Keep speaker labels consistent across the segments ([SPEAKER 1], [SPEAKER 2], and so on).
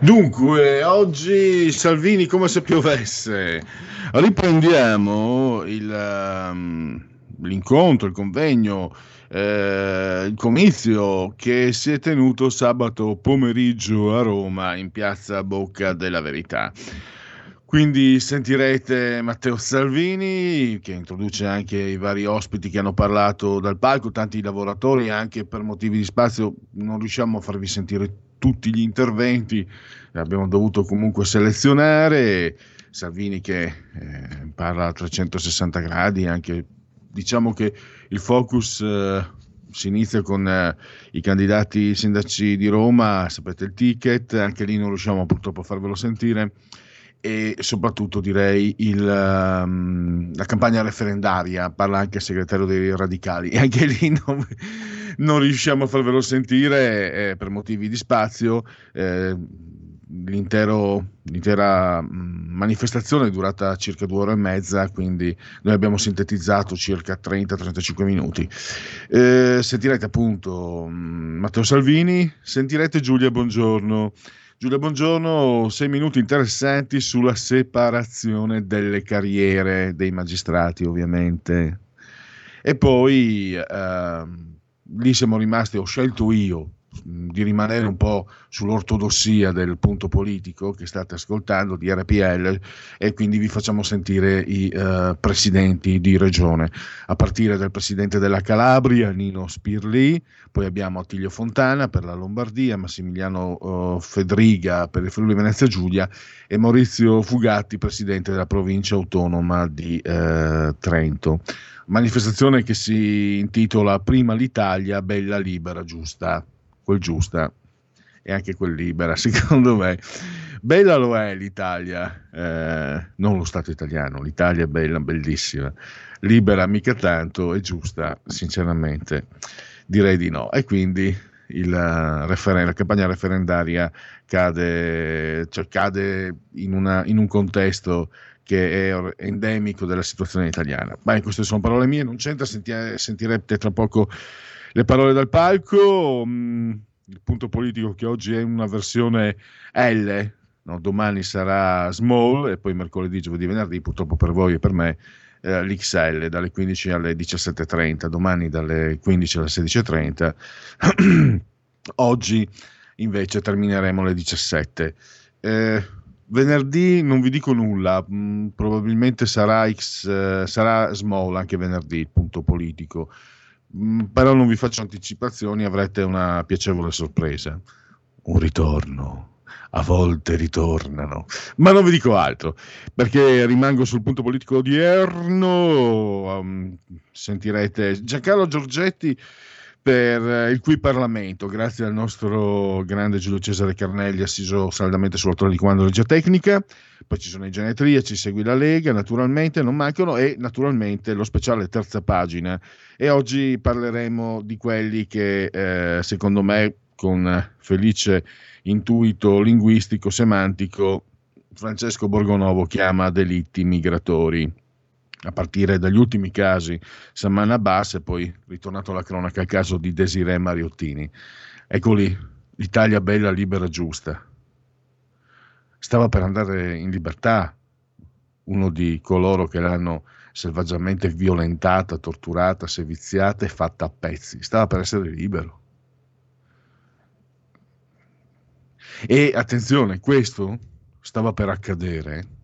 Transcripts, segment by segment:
[SPEAKER 1] Dunque, oggi Salvini come se piovesse. Riprendiamo il, um, l'incontro, il convegno, eh, il comizio che si è tenuto sabato pomeriggio a Roma in piazza Bocca della Verità. Quindi sentirete Matteo Salvini che introduce anche i vari ospiti che hanno parlato dal palco, tanti lavoratori, anche per motivi di spazio non riusciamo a farvi sentire tutti gli interventi, abbiamo dovuto comunque selezionare. Salvini che eh, parla a 360 gradi, anche diciamo che il focus eh, si inizia con eh, i candidati sindaci di Roma, sapete il ticket, anche lì non riusciamo purtroppo a farvelo sentire e soprattutto direi il, um, la campagna referendaria, parla anche il segretario dei radicali e anche lì non, non riusciamo a farvelo sentire eh, per motivi di spazio. Eh, l'intera mm, manifestazione è durata circa due ore e mezza, quindi noi abbiamo sintetizzato circa 30-35 minuti. Eh, sentirete appunto mm, Matteo Salvini, sentirete Giulia Buongiorno. Giulia Buongiorno, sei minuti interessanti sulla separazione delle carriere dei magistrati, ovviamente. E poi eh, lì siamo rimasti, ho scelto io di rimanere un po' sull'ortodossia del punto politico che state ascoltando di RPL e quindi vi facciamo sentire i uh, presidenti di regione, a partire dal presidente della Calabria, Nino Spirli, poi abbiamo Attilio Fontana per la Lombardia, Massimiliano uh, Fedriga per il Friuli Venezia Giulia e Maurizio Fugatti, presidente della provincia autonoma di uh, Trento. Manifestazione che si intitola Prima l'Italia, bella, libera, giusta quel giusta e anche quel libera, secondo me. Bella lo è l'Italia, eh, non lo Stato italiano, l'Italia è bella, bellissima, libera mica tanto e giusta, sinceramente, direi di no. E quindi il referen- la campagna referendaria cade, cioè cade in, una, in, un contesto che è endemico della situazione italiana. Ma queste sono parole mie, non c'entra, senti- sentirete tra poco le parole dal palco, mh, mm, il punto politico che oggi è una versione L, no? domani sarà small e poi mercoledì, giovedì, venerdì, purtroppo per voi e per me eh, l'XL dalle 15 alle 17.30, domani dalle 15 alle 16.30, oggi invece termineremo alle 17. Eh, venerdì non vi dico nulla, mh, mm, probabilmente sarà, X, eh, sarà small anche venerdì il punto politico. Mm, però non vi faccio anticipazioni, avrete una piacevole sorpresa. Un ritorno. A volte ritornano, ma non vi dico altro perché rimango sul punto politico odierno. Um, sentirete Giancarlo Giorgetti per il cui Parlamento, grazie al nostro grande Giulio Cesare Carnelli, assiso saldamente sulla di comando della geotecnica. Poi ci sono i genetria, ci segui la Lega, naturalmente, non mancano, e naturalmente lo speciale terza pagina. E oggi parleremo di quelli che, eh, secondo me, con felice intuito linguistico, semantico, Francesco Borgonovo chiama delitti migratori a partire dagli ultimi casi Saman Abbas e poi ritornato alla cronaca il caso di Desiree Mariottini. Ecco lì, l'Italia bella, libera, giusta. Stava per andare in libertà uno di coloro che l'hanno selvaggiamente violentata, torturata, seviziata e fatta a pezzi. Stava per essere libero. E attenzione, questo stava per accadere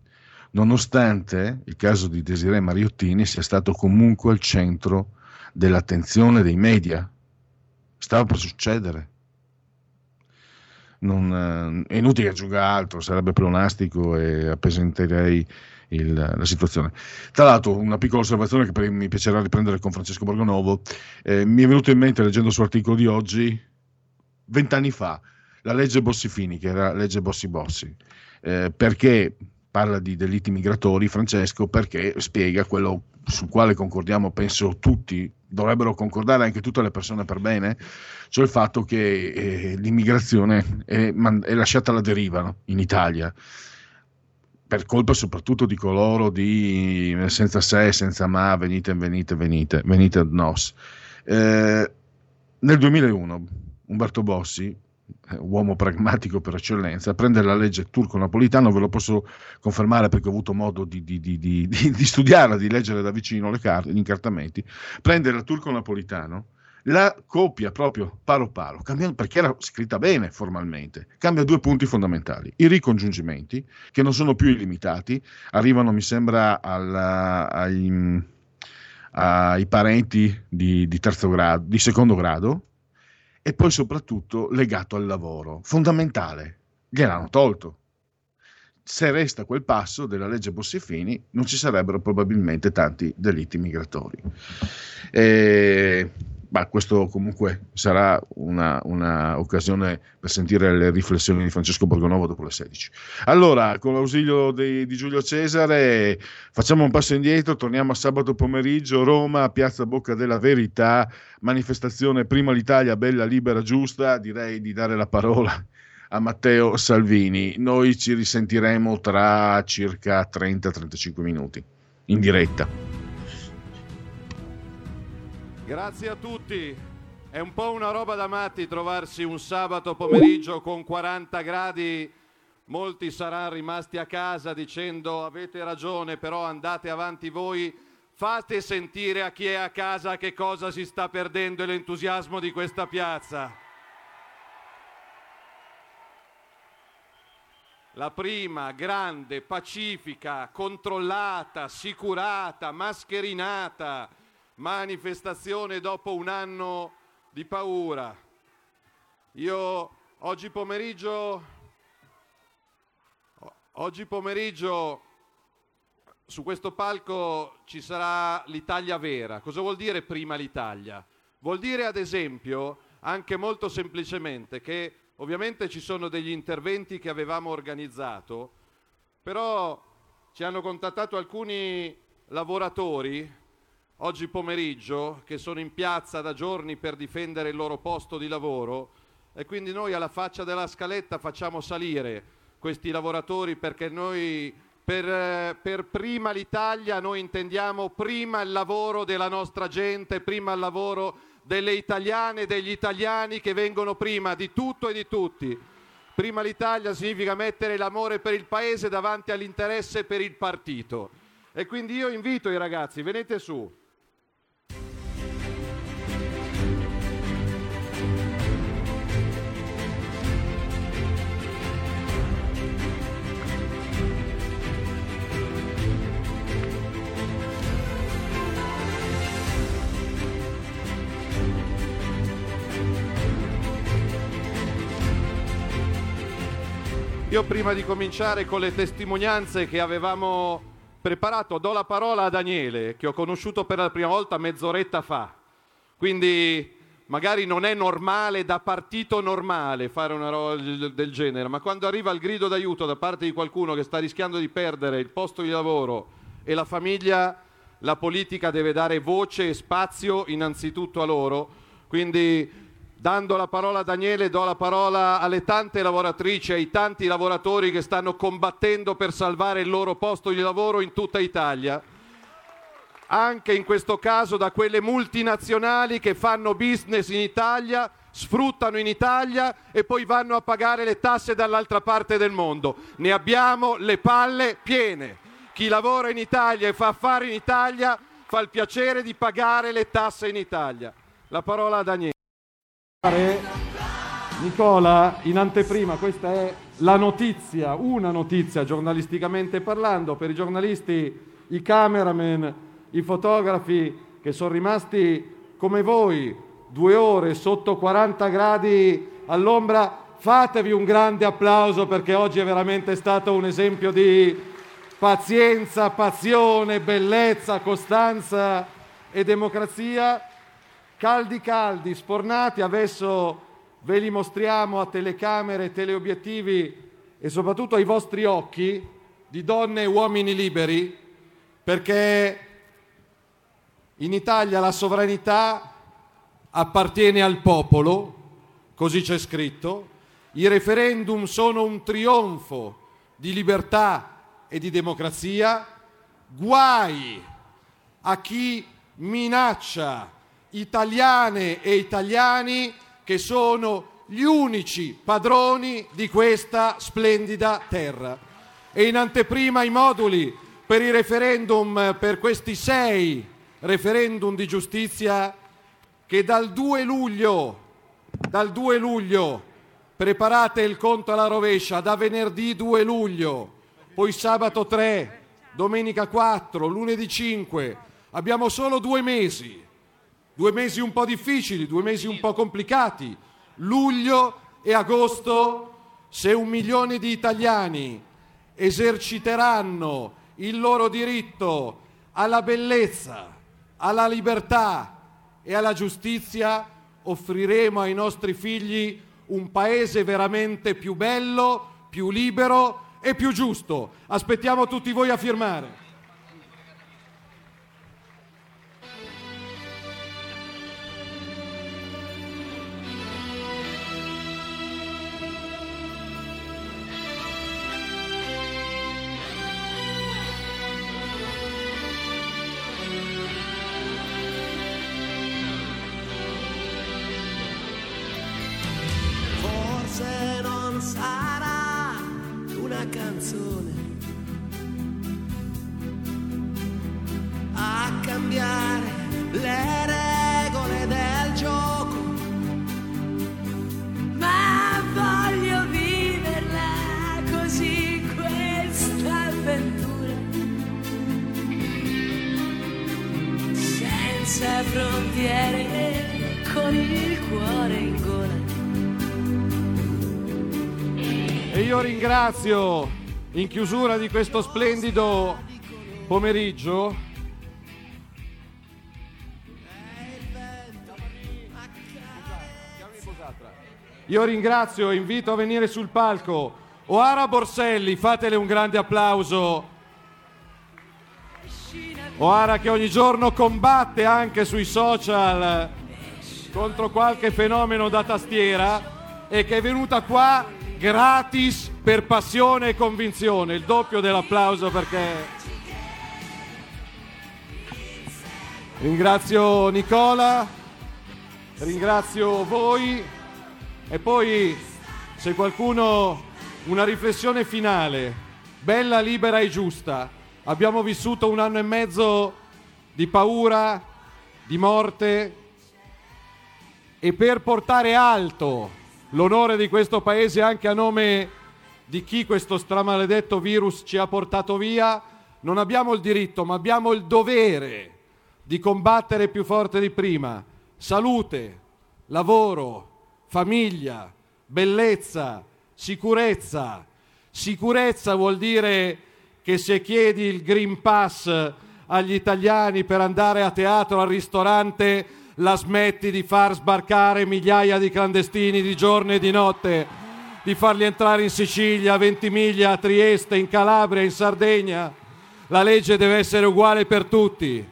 [SPEAKER 1] nonostante il caso di Desiree Mariottini sia stato comunque al centro dell'attenzione dei media. Stava per succedere. Non, eh, è inutile aggiunga altro, sarebbe pleonastico e appesantirei il, la situazione. Tra l'altro, una piccola osservazione che per, mi piacerà riprendere con Francesco Borgonovo, eh, mi è venuto in mente leggendo il suo articolo di oggi, vent'anni fa, la legge Bossi-Fini, che era la legge Bossi-Bossi, eh, perché parla di delitti migratori, Francesco, perché spiega quello sul quale concordiamo, penso tutti, dovrebbero concordare anche tutte le persone per bene, cioè il fatto che eh, l'immigrazione è, è, lasciata alla deriva no? in Italia, per colpa soprattutto di coloro di senza se, senza ma, venite, venite, venite, venite ad nos. Eh, nel 2001 Umberto Bossi eh, uomo pragmatico per eccellenza, prende la legge turco-napolitano, ve lo posso confermare perché ho avuto modo di, di, di, di studiarla, di leggere da vicino carte, gli incartamenti, prende la turco-napolitano, la copia proprio palo palo, cambia, perché era scritta bene formalmente, cambia due punti fondamentali, i ricongiungimenti, che non sono più illimitati, arrivano mi sembra alla, ai, ai, parenti di, terzo grado, di secondo grado, e poi soprattutto legato al lavoro, fondamentale, gliel'hanno tolto. Se resta quel passo della legge Bossifini non ci sarebbero probabilmente tanti delitti migratori. E ma questo comunque sarà un'occasione per sentire le riflessioni di Francesco Borgonovo dopo le 16. Allora, con l'ausilio di, di, Giulio Cesare, facciamo un passo indietro, torniamo a sabato pomeriggio, Roma, Piazza Bocca della Verità, manifestazione Prima l'Italia, bella, libera, giusta, direi di dare la parola a Matteo Salvini. Noi ci risentiremo tra circa 30-35 minuti, in diretta.
[SPEAKER 2] Grazie a tutti. È un po' una roba da matti trovarsi un sabato pomeriggio con 40 gradi. Molti saranno rimasti a casa dicendo avete ragione, però andate avanti voi. Fate sentire a chi è a casa che cosa si sta perdendo e l'entusiasmo di questa piazza. La prima grande, pacifica, controllata, assicurata, mascherinata manifestazione dopo un anno di paura. Io oggi pomeriggio, oggi pomeriggio su questo palco ci sarà l'Italia vera. Cosa vuol dire prima l'Italia? Vuol dire ad esempio, anche molto semplicemente, che ovviamente ci sono degli interventi che avevamo organizzato, però ci hanno contattato alcuni lavoratori oggi pomeriggio che sono in piazza da giorni per difendere il loro posto di lavoro e quindi noi alla faccia della scaletta facciamo salire questi lavoratori perché noi per, per, prima l'Italia noi intendiamo prima il lavoro della nostra gente, prima il lavoro delle italiane e degli italiani che vengono prima di tutto e di tutti. Prima l'Italia significa mettere l'amore per il paese davanti all'interesse per il partito. E quindi io invito i ragazzi, venite su, Io prima di cominciare con le testimonianze che avevamo preparato, do la parola a Daniele, che ho conosciuto per la prima volta mezz'oretta fa. Quindi magari non è normale da partito normale fare una roba del genere, ma quando arriva il grido d'aiuto da parte di qualcuno che sta rischiando di perdere il posto di lavoro e la famiglia, la politica deve dare voce e spazio innanzitutto a loro. Quindi Dando la parola a Daniele, do la parola alle tante lavoratrici, ai tanti lavoratori che stanno combattendo per salvare il loro posto di lavoro in tutta Italia. Anche in questo caso da quelle multinazionali che fanno business in Italia, sfruttano in Italia e poi vanno a pagare le tasse dall'altra parte del mondo. Ne abbiamo le palle piene. Chi lavora in Italia e fa affari in Italia fa il piacere di pagare le tasse in Italia. La parola a Daniele.
[SPEAKER 3] Nicola, in anteprima, questa è
[SPEAKER 2] la notizia, una notizia giornalisticamente parlando, per i giornalisti, i cameraman, i fotografi che sono rimasti come voi due ore sotto 40 gradi all'ombra, fatevi un grande applauso perché oggi è veramente stato un esempio di pazienza, passione, bellezza, costanza e democrazia. Caldi caldi, sfornati, adesso ve li mostriamo a telecamere, teleobiettivi e soprattutto ai vostri occhi di donne e uomini liberi, perché in Italia la sovranità appartiene al popolo, così c'è scritto, i referendum sono un trionfo di libertà e di democrazia, guai a chi minaccia italiane e italiani che sono gli unici padroni di questa splendida terra. E in anteprima i moduli per i referendum, per questi sei referendum di giustizia che dal 2 luglio, dal 2 luglio preparate il conto alla rovescia, da venerdì 2 luglio, poi sabato 3, domenica 4, lunedì 5, abbiamo solo due mesi Due mesi un po' difficili, due mesi un po' complicati. Luglio e agosto, se un milione di italiani eserciteranno il loro diritto alla bellezza, alla libertà e alla giustizia, offriremo ai nostri figli un paese veramente più bello, più libero e più giusto. Aspettiamo tutti voi a firmare. Ringrazio in chiusura di questo splendido pomeriggio Io ringrazio e invito a venire sul palco Oara Borselli, fatele un grande applauso. Oara che ogni giorno combatte anche sui social contro qualche fenomeno da tastiera e che è venuta qua gratis per passione e convinzione, il doppio dell'applauso perché ringrazio Nicola, ringrazio voi e poi se qualcuno una riflessione finale, bella, libera e giusta. Abbiamo vissuto un anno e mezzo di paura, di morte e per portare alto l'onore di questo paese anche a nome di chi questo stramaledetto virus ci ha portato via, non abbiamo il diritto, ma abbiamo il dovere di combattere più forte di prima. Salute, lavoro, famiglia, bellezza, sicurezza. Sicurezza vuol dire che se chiedi il Green Pass agli italiani per andare a teatro, al ristorante, la smetti di far sbarcare migliaia di clandestini di giorno e di notte, di farli entrare in Sicilia, a Ventimiglia, a Trieste, in Calabria, in Sardegna. La legge deve essere uguale per tutti.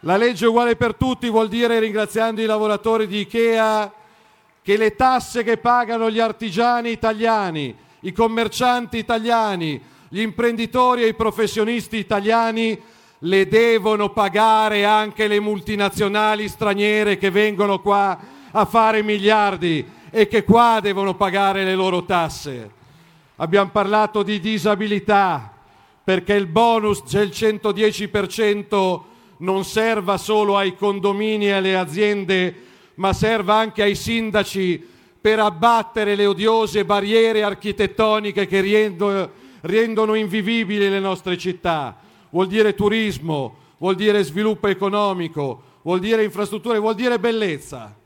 [SPEAKER 2] La legge uguale per tutti vuol dire, ringraziando i lavoratori di Ikea, che le tasse che pagano gli artigiani italiani, i commercianti italiani, gli imprenditori e i professionisti italiani le devono pagare anche le multinazionali straniere che vengono qua a fare miliardi e che qua devono pagare le loro tasse. Abbiamo parlato di disabilità perché il bonus del 110% non serva solo ai condomini e alle aziende, ma serva anche ai sindaci per abbattere le odiose barriere architettoniche che riendo- rendono invivibili le nostre città. Vuol dire turismo, vuol dire sviluppo economico, vuol dire infrastrutture, vuol dire bellezza.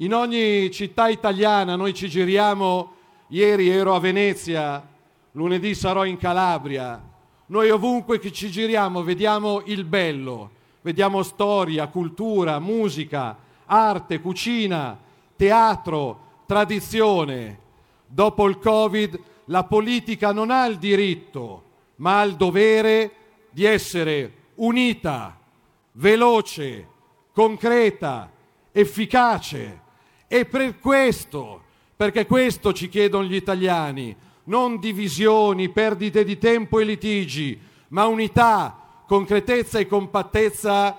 [SPEAKER 2] In ogni città italiana noi ci giriamo, ieri ero a Venezia, lunedì sarò in Calabria, noi ovunque ci giriamo vediamo il bello, vediamo storia, cultura, musica, arte, cucina, teatro, tradizione. Dopo il Covid la politica non ha il diritto, ma ha il dovere di essere unita, veloce, concreta, efficace. E per questo, perché questo ci chiedono gli italiani, non divisioni, perdite di tempo e litigi, ma unità, concretezza e compattezza,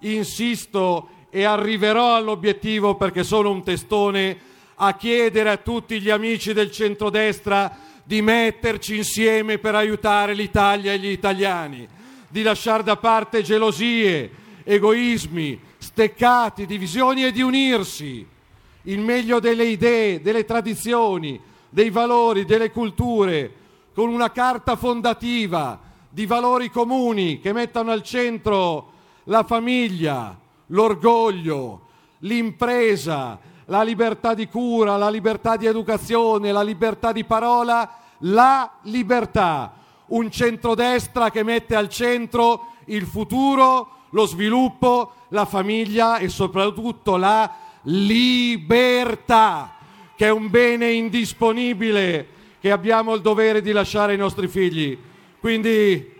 [SPEAKER 2] insisto e arriverò all'obiettivo perché sono un testone a chiedere a tutti gli amici del centrodestra di metterci insieme per aiutare l'Italia e gli italiani, di lasciare da parte gelosie, egoismi, steccati, divisioni e di unirsi. Il meglio delle idee, delle tradizioni, dei valori, delle culture, con una carta fondativa di valori comuni che mettano al centro la famiglia, l'orgoglio, l'impresa, la libertà di cura, la libertà di educazione, la libertà di parola, la libertà. Un centrodestra che mette al centro il futuro, lo sviluppo, la famiglia e soprattutto la libertà, che è un bene indisponibile che abbiamo il dovere di lasciare ai nostri figli. Quindi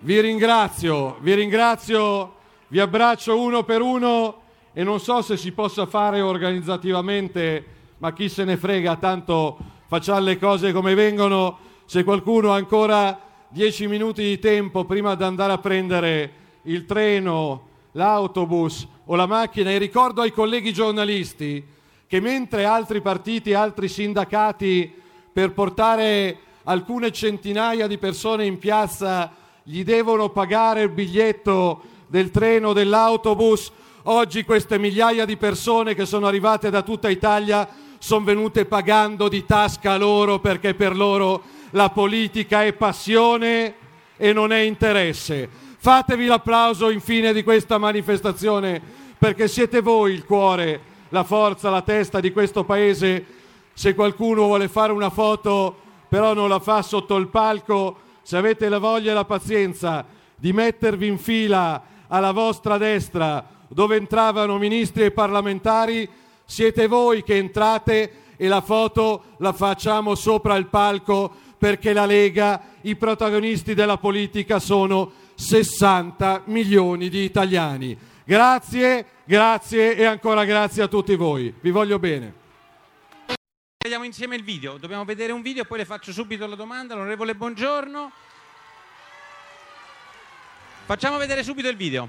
[SPEAKER 2] vi ringrazio, vi ringrazio, vi abbraccio uno per uno e non so se si possa fare organizzativamente, ma chi se ne frega, tanto facciamo le cose come vengono. Se qualcuno ancora dieci minuti di tempo prima di andare a prendere il treno, l'autobus o la macchina, e ricordo ai colleghi giornalisti che mentre altri partiti, altri sindacati per portare alcune centinaia di persone in piazza gli devono pagare il biglietto del treno, dell'autobus, oggi queste migliaia di persone che sono arrivate da tutta Italia sono venute pagando di tasca loro perché per loro la politica è passione e non è interesse. Fatevi l'applauso infine di questa manifestazione perché siete voi il cuore, la forza, la testa di questo paese. Se qualcuno vuole fare una foto però non la fa sotto il palco, se avete la voglia e la pazienza di mettervi in fila alla vostra destra dove entravano ministri e parlamentari, siete voi che entrate e la foto la facciamo sopra il palco perché la Lega, i protagonisti della politica sono 60 milioni di italiani. Grazie, grazie e ancora grazie a tutti voi. Vi voglio bene.
[SPEAKER 4] Vediamo insieme il video, dobbiamo vedere un video, poi le faccio subito la domanda. L'onorevole Buongiorno. Facciamo vedere subito il video.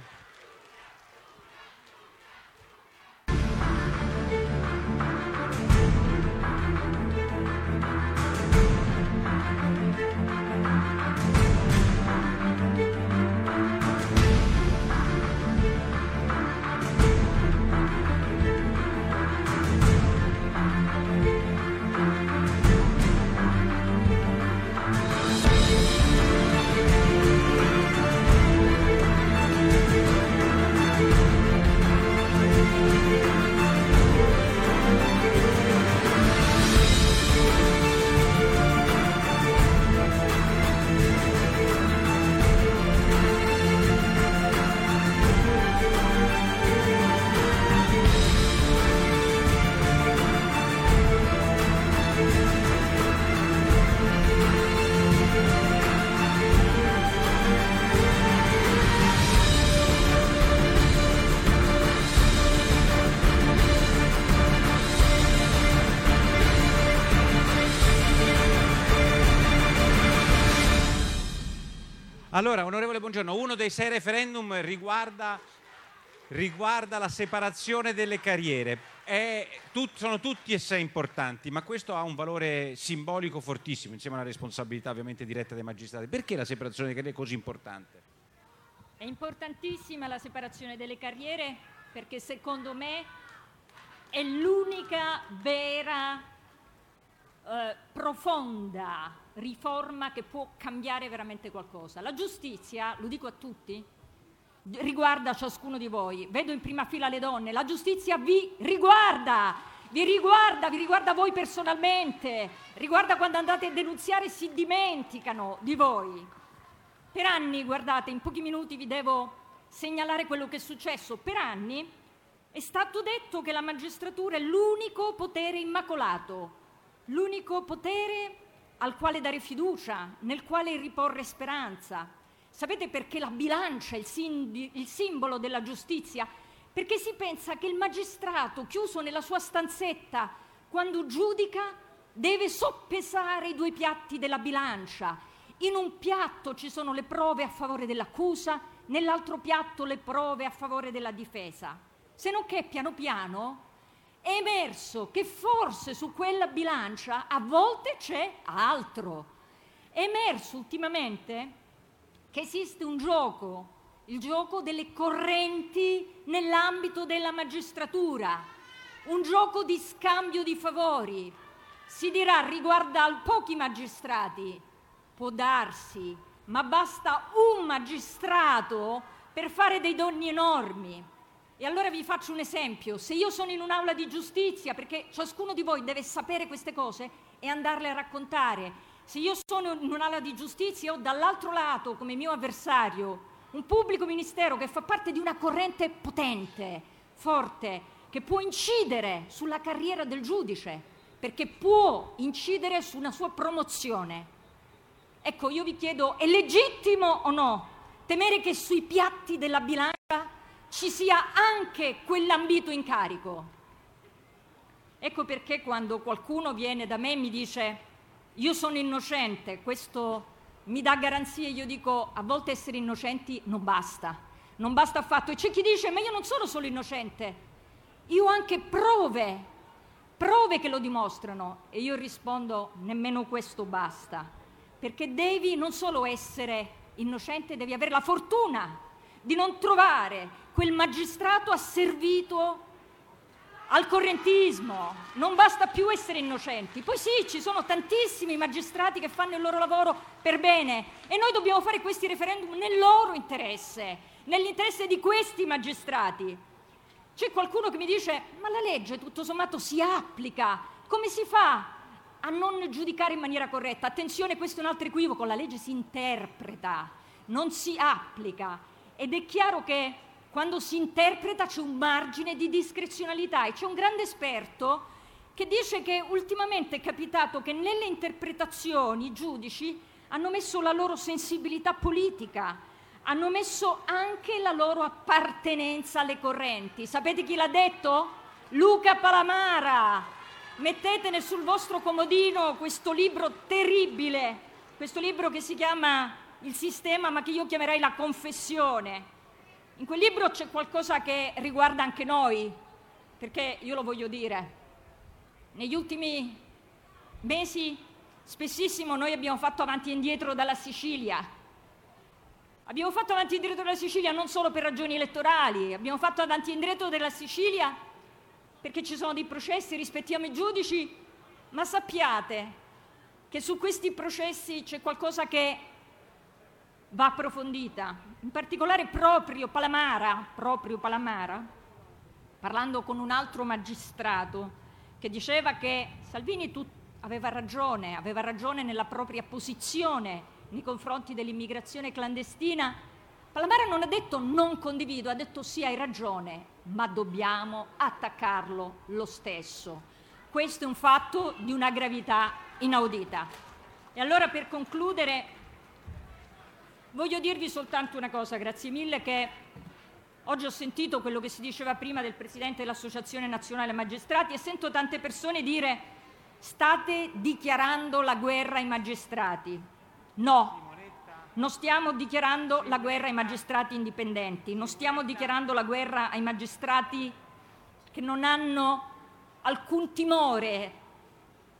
[SPEAKER 4] Allora, onorevole Buongiorno, uno dei sei referendum riguarda, riguarda la separazione delle carriere. È, tut- sono tutti e sei importanti, ma questo ha un valore simbolico fortissimo, insieme alla responsabilità ovviamente diretta dei magistrati. Perché la separazione delle carriere è così importante?
[SPEAKER 5] È importantissima la separazione delle carriere perché secondo me è l'unica vera, eh, profonda riforma che può cambiare veramente qualcosa. La giustizia, lo dico a tutti, riguarda ciascuno di voi. Vedo in prima fila le donne, la giustizia vi riguarda, vi riguarda, vi riguarda voi personalmente, riguarda quando andate a denunziare si dimenticano di voi. Per anni, guardate, in pochi minuti vi devo segnalare quello che è successo. Per anni è stato detto che la magistratura è l'unico potere immacolato, l'unico potere al quale dare fiducia, nel quale riporre speranza. Sapete perché la bilancia è il, sim- il simbolo della giustizia? Perché si pensa che il magistrato, chiuso nella sua stanzetta, quando giudica, deve soppesare i due piatti della bilancia. In un piatto ci sono le prove a favore dell'accusa, nell'altro piatto le prove a favore della difesa. Se non che piano piano è emerso che forse su quella bilancia a volte c'è altro. È emerso ultimamente che esiste un gioco, il gioco delle correnti nell'ambito della magistratura, un gioco di scambio di favori. Si dirà riguarda a pochi magistrati, può darsi, ma basta un magistrato per fare dei doni enormi. E allora vi faccio un esempio. Se io sono in un'aula di giustizia, perché ciascuno di voi deve sapere queste cose e andarle a raccontare, se io sono in un'ala di giustizia ho dall'altro lato come mio avversario un pubblico ministero che fa parte di una corrente potente, forte, che può incidere sulla carriera del giudice, perché può incidere su una sua promozione. Ecco, io vi chiedo, è legittimo o no temere che sui piatti della bilancia ci sia anche quell'ambito incarico? Ecco perché quando qualcuno viene da me e mi dice io sono innocente, questo mi dà garanzie, io dico a volte essere innocenti non basta, non basta affatto. E c'è chi dice ma io non sono solo innocente, io ho anche prove, prove che lo dimostrano. E io rispondo nemmeno questo basta, perché devi non solo essere innocente, devi avere la fortuna di non trovare quel magistrato asservito al correntismo, non basta più essere innocenti. Poi sì, ci sono tantissimi magistrati che fanno il loro lavoro per bene e noi dobbiamo fare questi referendum nel loro interesse, nell'interesse di questi magistrati. C'è qualcuno che mi dice, ma la legge tutto sommato si applica, come si fa a non giudicare in maniera corretta? Attenzione, questo è un altro equivoco, la legge si interpreta, non si applica ed è chiaro che quando si interpreta c'è un margine di discrezionalità e c'è un grande esperto che dice che ultimamente è capitato che nelle interpretazioni i giudici hanno messo la loro sensibilità politica, hanno messo anche la loro appartenenza alle correnti. Sapete chi l'ha detto? Luca Palamara. Mettetene sul vostro comodino questo libro terribile, questo libro che si chiama Il sistema, ma che io chiamerei la confessione in quel libro c'è qualcosa che riguarda anche noi, perché io lo voglio dire. Negli ultimi mesi spessissimo noi abbiamo fatto avanti e indietro dalla Sicilia. Abbiamo fatto avanti e indietro dalla Sicilia non solo per ragioni elettorali, abbiamo fatto avanti e indietro dalla Sicilia perché ci sono dei processi, rispettiamo i giudici, ma sappiate che su questi processi c'è qualcosa che va approfondita, in particolare proprio Palamara, proprio Palamara, parlando con un altro magistrato che diceva che Salvini tu, aveva ragione, aveva ragione nella propria posizione nei confronti dell'immigrazione clandestina. Palamara non ha detto non condivido, ha detto sì hai ragione, ma dobbiamo attaccarlo lo stesso. Questo è un fatto di una gravità inaudita. E allora per concludere Voglio dirvi soltanto una cosa, grazie mille, che oggi ho sentito quello che si diceva prima del Presidente dell'Associazione Nazionale Magistrati e sento tante persone dire state dichiarando la guerra ai magistrati. No, non stiamo dichiarando la guerra ai magistrati indipendenti, non stiamo dichiarando la guerra ai magistrati che non hanno alcun timore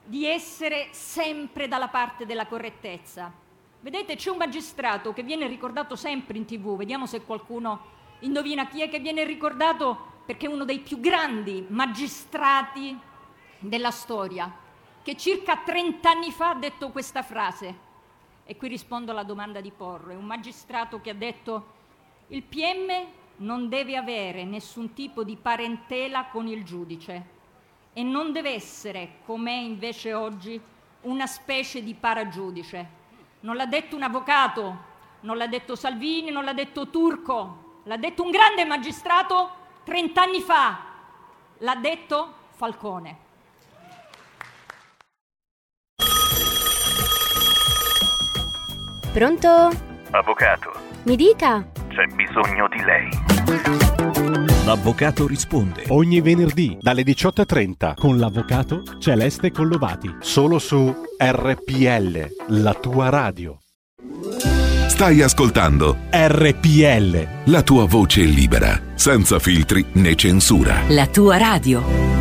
[SPEAKER 5] di essere sempre dalla parte della correttezza Vedete, c'è un magistrato che viene ricordato sempre in tv, vediamo se qualcuno indovina chi è che viene ricordato perché è uno dei più grandi magistrati della storia, che circa 30 anni fa ha detto questa frase. E qui rispondo alla domanda di Porro. È un magistrato che ha detto il PM non deve avere nessun tipo di parentela con il giudice e non deve essere, com'è invece oggi, una specie di paragiudice. Non l'ha detto un avvocato, non l'ha detto Salvini, non l'ha detto Turco, l'ha detto un grande magistrato 30 anni fa, l'ha detto Falcone.
[SPEAKER 6] Pronto?
[SPEAKER 7] Avvocato,
[SPEAKER 6] Mi dica.
[SPEAKER 7] c'è bisogno di lei.
[SPEAKER 8] L'avvocato risponde.
[SPEAKER 9] Ogni venerdì dalle 18.30 con l'avvocato Celeste Collovati. Solo su RPL, la tua radio.
[SPEAKER 10] Stai ascoltando
[SPEAKER 9] RPL.
[SPEAKER 10] la tua voce libera, senza filtri né censura.
[SPEAKER 11] La tua radio.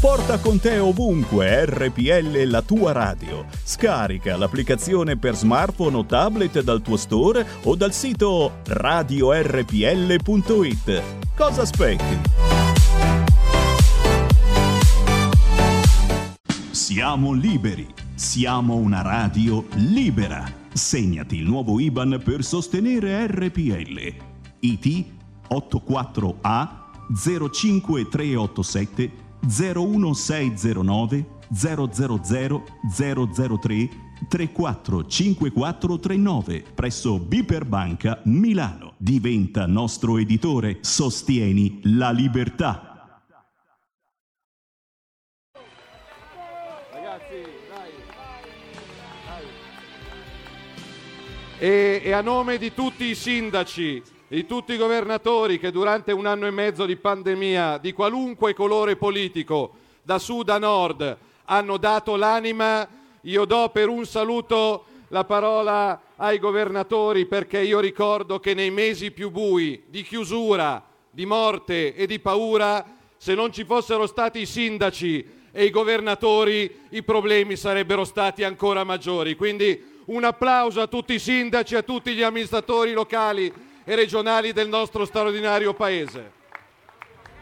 [SPEAKER 12] Porta con te ovunque RPL la tua radio. Scarica l'applicazione per smartphone o tablet dal tuo store o dal sito radiorpl.it. Cosa aspetti? Siamo liberi. Siamo una radio libera. Segnati il nuovo IBAN per sostenere RPL. IT 84A 05387 01609 000 003 345439 presso Biperbanca Milano. Diventa nostro editore. Sostieni la libertà.
[SPEAKER 2] E, e a nome di tutti i sindaci, di tutti i governatori che durante un anno e mezzo di pandemia, di qualunque colore politico, da sud a nord, hanno dato l'anima, io do per un saluto la parola ai governatori perché io ricordo che nei mesi più bui di chiusura, di morte e di paura, se non ci fossero stati i sindaci e i governatori, i problemi sarebbero stati ancora maggiori. Quindi un applauso a tutti i sindaci, a tutti gli amministratori locali e regionali del nostro straordinario paese.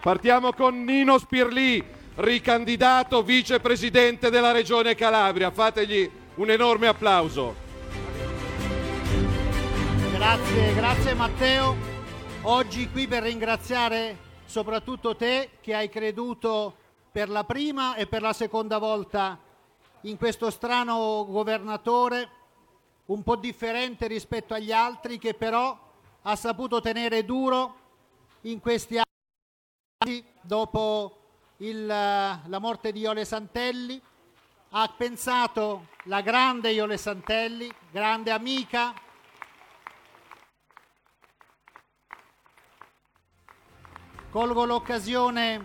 [SPEAKER 2] Partiamo con Nino Spirlì, ricandidato vicepresidente della Regione Calabria. Fategli un enorme applauso.
[SPEAKER 13] Grazie, grazie Matteo. Oggi qui per ringraziare soprattutto te che hai creduto per la prima e per la seconda volta in questo strano governatore, un po' differente rispetto agli altri, che però ha saputo tenere duro in questi anni dopo il- la morte di Iole Santelli. Ha pensato la grande Iole Santelli, grande amica, Colgo l'occasione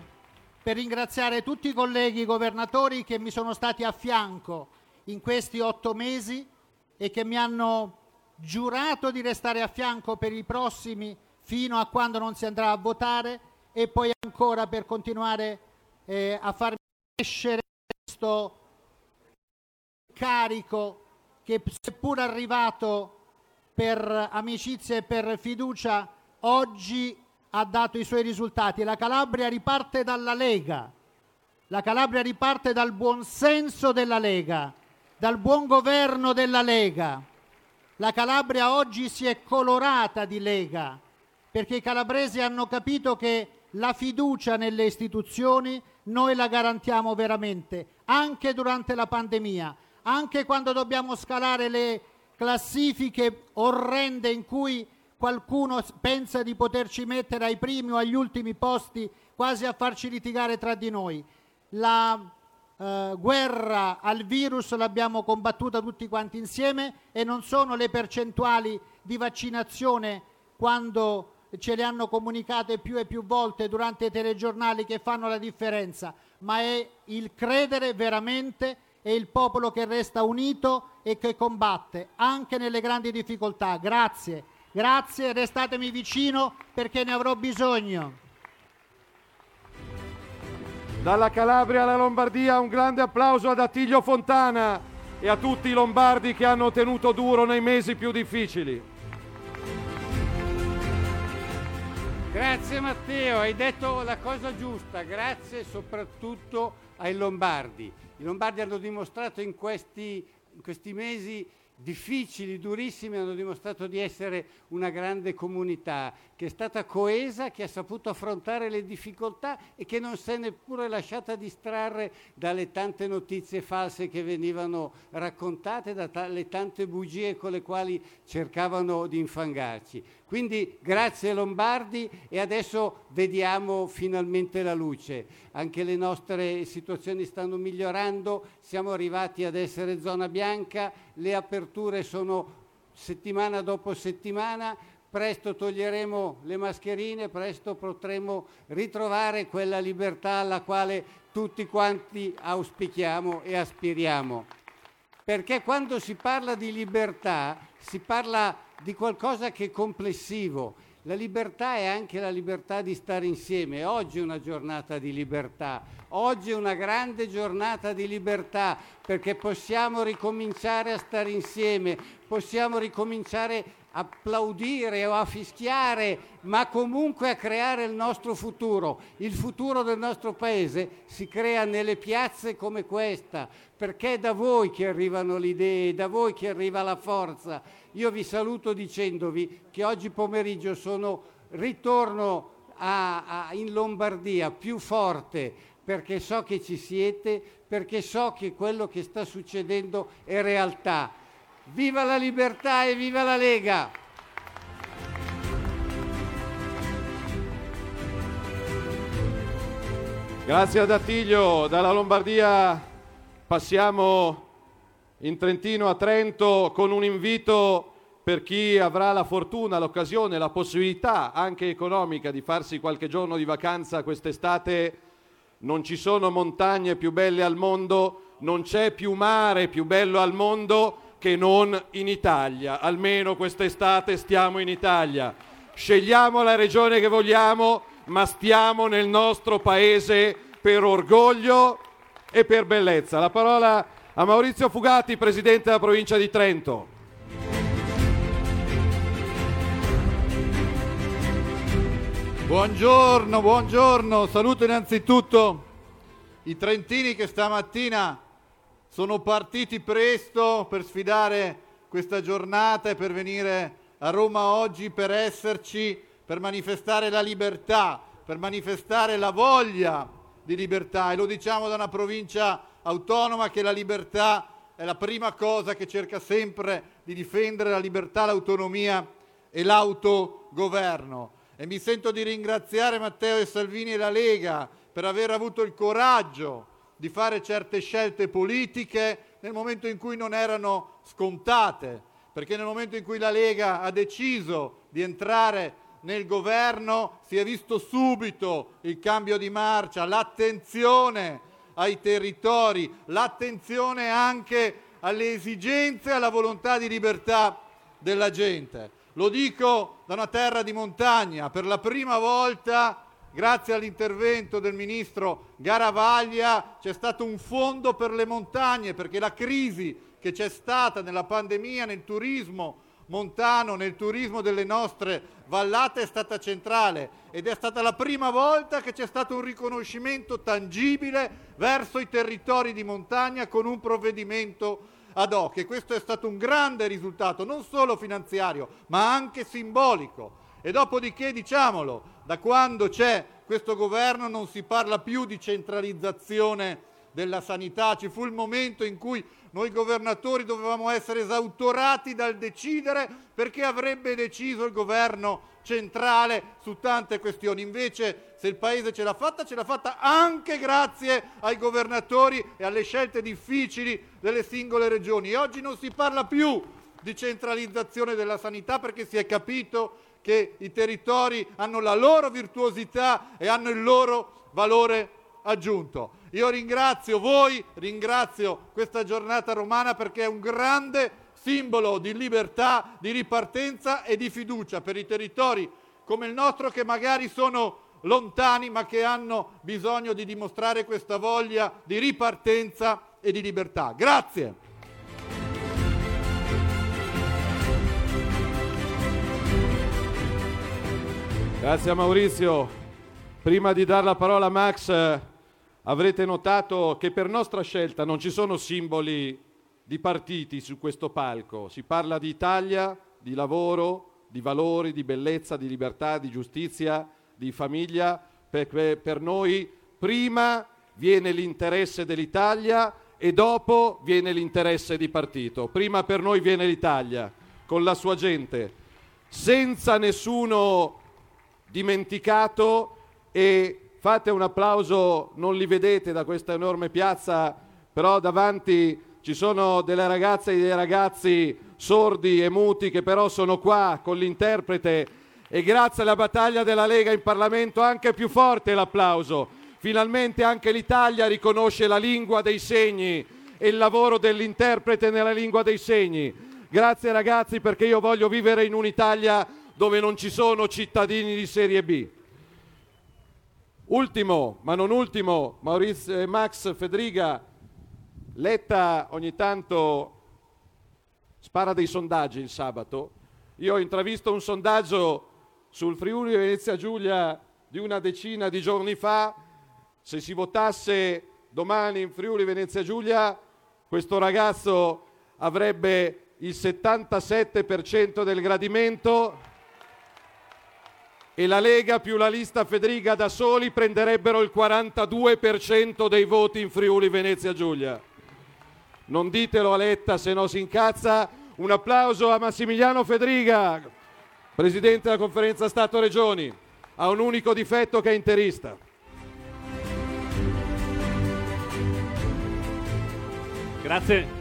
[SPEAKER 13] per ringraziare tutti i colleghi governatori che mi sono stati a fianco in questi otto mesi e che mi hanno giurato di restare a fianco per i prossimi fino a quando non si andrà a votare e poi ancora per continuare eh, a farmi crescere questo carico che seppur arrivato per amicizia e per fiducia oggi ha dato i suoi risultati. La Calabria riparte dalla Lega, la Calabria riparte dal buon senso della Lega, dal buon governo della Lega. La Calabria oggi si è colorata di Lega perché i calabresi hanno capito che la fiducia nelle istituzioni noi la garantiamo veramente, anche durante la pandemia, anche quando dobbiamo scalare le classifiche orrende in cui qualcuno pensa di poterci mettere ai primi o agli ultimi posti, quasi a farci litigare tra di noi. La eh, guerra al virus l'abbiamo combattuta tutti quanti insieme e non sono le percentuali di vaccinazione quando ce le hanno comunicate più e più volte durante i telegiornali che fanno la differenza, ma è il credere veramente e il popolo che resta unito e che combatte anche nelle grandi difficoltà. Grazie, grazie, restatemi vicino perché ne avrò bisogno.
[SPEAKER 2] Dalla Calabria alla Lombardia un grande applauso ad Attilio Fontana e a tutti i lombardi che hanno tenuto duro nei mesi più difficili.
[SPEAKER 6] Grazie Matteo, hai detto la cosa giusta, grazie soprattutto ai Lombardi. I Lombardi hanno dimostrato in questi, in questi mesi difficili, durissimi, hanno dimostrato di essere una grande comunità che è stata coesa, che ha saputo affrontare le difficoltà e che non si è neppure lasciata distrarre dalle tante notizie false che venivano raccontate, dalle tante bugie con le quali cercavano di infangarci. Quindi grazie Lombardi e adesso vediamo finalmente la luce. Anche le nostre situazioni stanno migliorando, siamo arrivati ad essere zona bianca, le aperture sono settimana dopo settimana, presto toglieremo le mascherine, presto potremo ritrovare quella libertà alla quale tutti quanti auspichiamo e aspiriamo. Perché quando si parla di libertà si parla di qualcosa che è complessivo. La libertà è anche la libertà di stare insieme. Oggi è una giornata di libertà, oggi è una grande giornata di libertà perché possiamo ricominciare a stare insieme, possiamo ricominciare applaudire o a fischiare, ma comunque a creare il nostro futuro. Il futuro del nostro paese si crea nelle piazze come questa, perché è da voi che arrivano le idee, da voi che arriva la forza. Io vi saluto dicendovi che oggi pomeriggio sono ritorno a, a, in Lombardia più forte perché so che ci siete, perché so che quello che sta succedendo è realtà Viva la libertà e viva la Lega!
[SPEAKER 2] Grazie ad Attilio, dalla Lombardia passiamo in Trentino a Trento con un invito per chi avrà la fortuna, l'occasione, la possibilità anche economica di farsi qualche giorno di vacanza quest'estate. Non ci sono montagne più belle al mondo, non c'è più mare più bello al mondo che non in Italia. Almeno quest'estate stiamo in Italia. Scegliamo la regione che vogliamo, ma stiamo nel nostro paese per orgoglio e per bellezza. La parola a Maurizio Fugati, presidente della provincia di Trento.
[SPEAKER 14] Buongiorno, buongiorno, saluto innanzitutto i trentini che stamattina sono partiti presto per sfidare questa giornata e per venire a Roma oggi per esserci, per manifestare la libertà, per manifestare la voglia di libertà e lo diciamo da una provincia autonoma che la libertà è la prima cosa che cerca sempre di difendere, la libertà, l'autonomia e l'autogoverno. E mi sento di ringraziare Matteo e Salvini e la Lega per aver avuto il coraggio di fare certe scelte politiche nel momento in cui non erano scontate, perché nel momento in cui la Lega ha deciso di entrare nel governo si è visto subito il cambio di marcia, l'attenzione ai territori, l'attenzione anche alle esigenze e alla volontà di libertà della gente. Lo dico da una terra di montagna, per la prima volta grazie all'intervento del ministro Garavaglia c'è stato un fondo per le montagne perché la crisi che c'è stata nella pandemia nel turismo montano, nel turismo delle nostre vallate è stata centrale ed è stata la prima volta che c'è stato un riconoscimento tangibile verso i territori di montagna con un provvedimento ad hoc. E questo è stato un grande risultato non solo finanziario ma anche simbolico. E dopodiché diciamolo, da quando c'è questo governo non si parla più di centralizzazione della sanità, ci fu il momento in cui noi governatori dovevamo essere esautorati dal decidere perché avrebbe deciso il governo centrale su tante questioni. Invece, se il Paese ce l'ha fatta, ce l'ha fatta anche grazie ai governatori e alle scelte difficili delle singole regioni. E oggi non si parla più di centralizzazione della sanità perché si è capito che i territori hanno la loro virtuosità e hanno il loro valore aggiunto. Io ringrazio voi, ringrazio questa giornata romana perché è un grande simbolo di libertà, di ripartenza e di fiducia per i territori come il nostro che magari sono lontani ma che hanno bisogno di dimostrare questa voglia di ripartenza e di libertà. Grazie.
[SPEAKER 2] Grazie a Maurizio. Prima di dare la parola a Max, eh, avrete notato che per nostra scelta non ci sono simboli di partiti su questo palco. Si parla di Italia, di lavoro, di valori, di bellezza, di libertà, di giustizia, di famiglia. Per, per noi prima viene l'interesse dell'Italia e dopo viene l'interesse di partito. Prima per noi viene l'Italia, con la sua gente, senza nessuno dimenticato e fate un applauso, non li vedete da questa enorme piazza, però davanti ci sono delle ragazze e dei ragazzi sordi e muti che però sono qua con l'interprete e grazie alla battaglia della Lega in Parlamento anche più forte l'applauso. Finalmente anche l'Italia riconosce la lingua dei segni e il lavoro dell'interprete nella lingua dei segni. Grazie ragazzi perché io voglio vivere in un'Italia dove non ci sono cittadini di serie B. Ultimo, ma non ultimo, Maurizio, eh, Max Federica, Letta ogni tanto spara dei sondaggi il sabato. Io ho intravisto un sondaggio sul Friuli Venezia Giulia di una decina di giorni fa. Se si votasse domani in Friuli Venezia Giulia, questo ragazzo avrebbe il 77% del gradimento e la Lega più la lista Federica da soli prenderebbero il 42% dei voti in Friuli Venezia Giulia. Non ditelo a Letta se no si incazza. Un applauso a Massimiliano Federica, Presidente della Conferenza Stato-Regioni. Ha un unico difetto che è interista.
[SPEAKER 15] Grazie.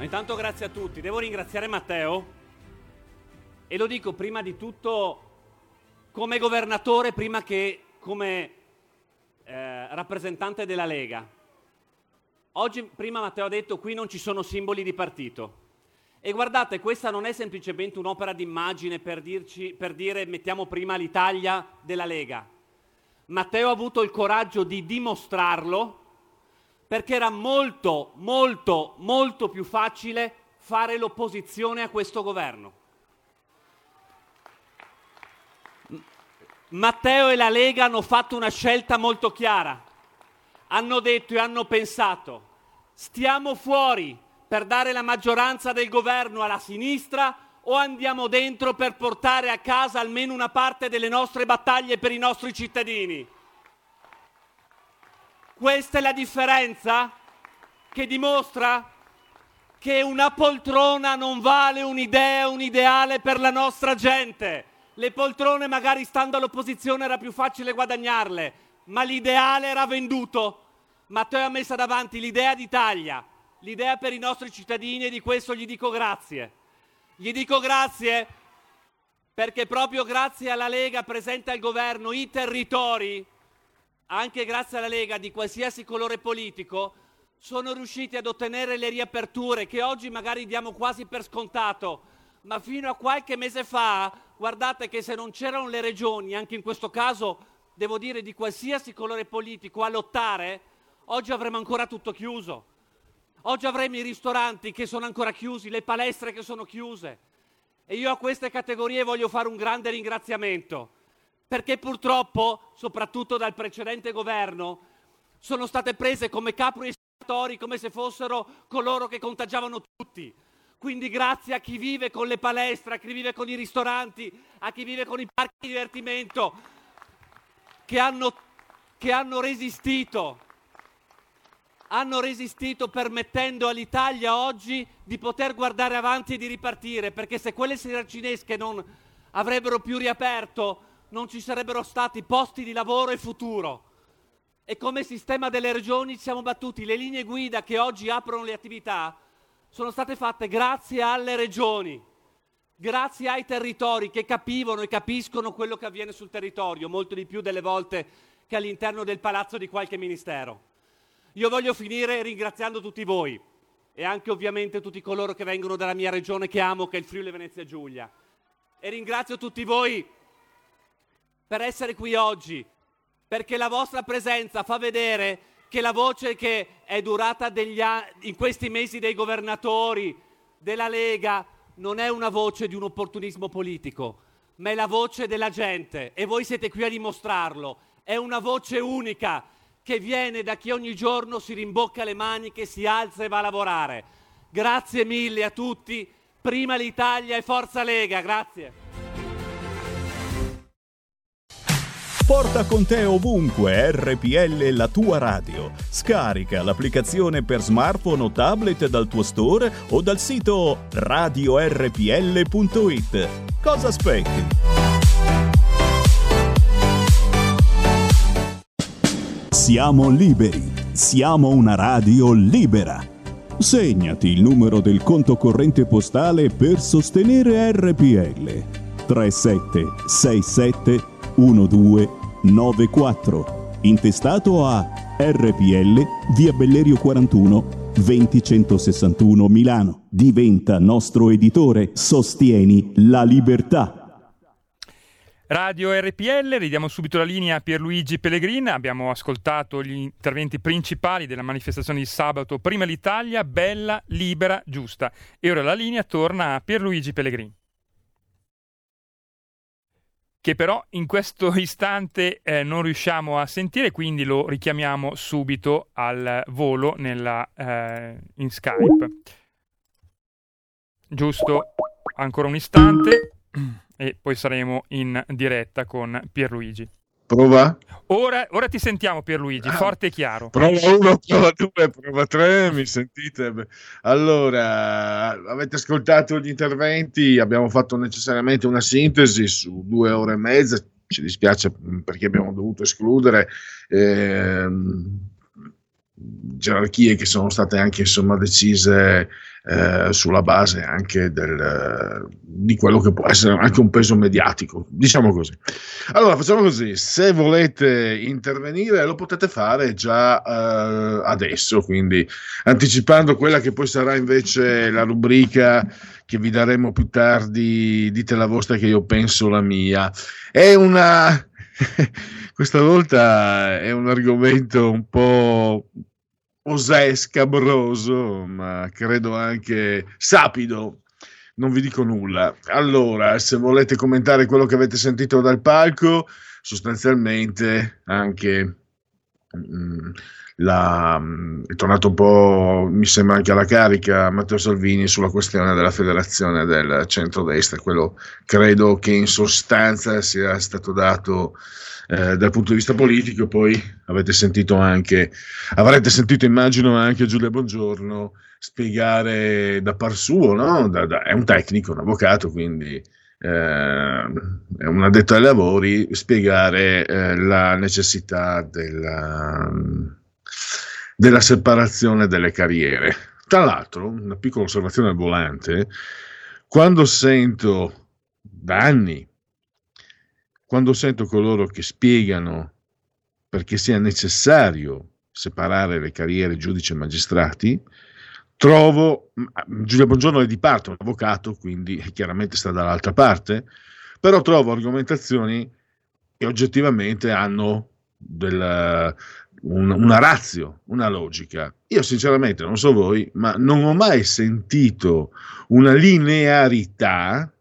[SPEAKER 15] Intanto grazie a tutti. Devo ringraziare Matteo e lo dico prima di tutto come governatore prima che come eh, rappresentante della Lega. Oggi, prima Matteo ha detto, qui non ci sono simboli di partito. E guardate, questa non è semplicemente un'opera d'immagine per, dirci, per dire mettiamo prima l'Italia della Lega. Matteo ha avuto il coraggio di dimostrarlo perché era molto, molto, molto più facile fare l'opposizione a questo governo. Matteo e la Lega hanno fatto una scelta molto chiara. Hanno detto e hanno pensato, stiamo fuori per dare la maggioranza del governo alla sinistra o andiamo dentro per portare a casa almeno una parte delle nostre battaglie per i nostri cittadini. Questa è la differenza che dimostra che una poltrona non vale un'idea, un ideale per la nostra gente le poltrone magari stando all'opposizione era più facile guadagnarle, ma l'ideale era venduto. Matteo ha messo davanti l'idea d'Italia, l'idea per i nostri cittadini e di questo gli dico grazie. Gli dico grazie perché proprio grazie alla Lega presente al governo i territori, anche grazie alla Lega di qualsiasi colore politico, sono riusciti ad ottenere le riaperture che oggi magari diamo quasi per scontato, ma fino a qualche mese fa guardate che se non c'erano le regioni, anche in questo caso devo dire di qualsiasi colore politico, a lottare, oggi avremmo ancora tutto chiuso. Oggi avremo i ristoranti che sono ancora chiusi, le palestre che sono chiuse. E io a queste categorie voglio fare un grande ringraziamento, perché purtroppo, soprattutto dal precedente governo, sono state prese come capri espiatori, come se fossero coloro che contagiavano tutti. Quindi grazie a chi vive con le palestre, a chi vive con i ristoranti, a chi vive con i parchi di divertimento, che hanno, che hanno resistito hanno resistito permettendo all'Italia oggi di poter guardare avanti e di ripartire, perché se quelle seracinesche non avrebbero più riaperto, non ci sarebbero stati posti di lavoro e futuro. E come sistema delle regioni ci siamo battuti. Le linee guida che oggi aprono le attività sono state fatte grazie alle regioni, grazie ai territori che capivano e capiscono quello che avviene sul territorio, molto di più delle volte che all'interno del palazzo di qualche ministero. Io voglio finire ringraziando tutti voi e anche ovviamente tutti coloro che vengono dalla mia regione che amo, che è il Friuli Venezia Giulia. E ringrazio tutti voi per essere qui oggi, perché la vostra presenza fa vedere che la voce che è durata a- in questi mesi dei governatori, della Lega, non è una voce di un opportunismo politico, ma è la voce della gente e voi siete qui a dimostrarlo. È una voce unica che viene da chi ogni giorno si rimbocca le maniche, si alza e va a lavorare. Grazie mille a tutti. Prima l'Italia e Forza Lega, grazie.
[SPEAKER 12] Porta con te ovunque RPL la tua radio. Scarica l'applicazione per smartphone o tablet dal tuo store o dal sito radiorpl.it. Cosa aspetti? Siamo liberi. Siamo una radio libera. Segnati il numero del conto corrente postale per sostenere RPL. 3767 1294. Intestato a RPL via Bellerio 41 20161 Milano. Diventa nostro editore. Sostieni la libertà.
[SPEAKER 16] Radio RPL, ridiamo subito la linea a Pierluigi Pellegrin, abbiamo ascoltato gli interventi principali della manifestazione di sabato Prima l'Italia, bella, libera, giusta. E ora la linea torna a Pierluigi Pellegrin che però in questo istante eh, non riusciamo a sentire, quindi lo richiamiamo subito al volo nella, eh, in Skype. Giusto, ancora un istante e poi saremo in diretta con Pierluigi.
[SPEAKER 1] Prova?
[SPEAKER 16] Ora, ora ti sentiamo Pierluigi, forte e chiaro.
[SPEAKER 1] Prova 1, prova 2, prova 3, mi sentite? Allora, avete ascoltato gli interventi, abbiamo fatto necessariamente una sintesi su due ore e mezza, ci dispiace mh, perché abbiamo dovuto escludere ehm, gerarchie che sono state anche insomma decise eh, sulla base anche del, di quello che può essere anche un peso mediatico, diciamo così. Allora facciamo così, se volete intervenire lo potete fare già eh, adesso, quindi anticipando quella che poi sarà invece la rubrica che vi daremo più tardi, dite la vostra che io penso la mia. È una... Questa volta è un argomento un po' osè, scabroso, ma credo anche sapido. Non vi dico nulla. Allora, se volete commentare quello che avete sentito dal palco, sostanzialmente anche mm, la, mm, è tornato un po', mi sembra anche alla carica Matteo Salvini sulla questione della federazione del centrodestra. Quello credo che in sostanza sia stato dato eh, dal punto di vista politico. Poi avete sentito anche, avrete sentito, immagino, anche Giulia Bongiorno spiegare da par suo, no? Da- da- è un tecnico, un avvocato, quindi eh, è un addetto ai lavori, spiegare eh, la necessità della, della separazione delle carriere. Tra l'altro, una piccola osservazione al volante, quando sento da anni quando sento coloro che spiegano perché sia necessario separare le carriere giudici e magistrati, trovo, Giulia Bongiorno è di parte, un avvocato, quindi chiaramente sta dall'altra parte, però trovo argomentazioni che oggettivamente hanno del, un, una razio, una logica. Io sinceramente, non so voi, ma non ho mai sentito una linearità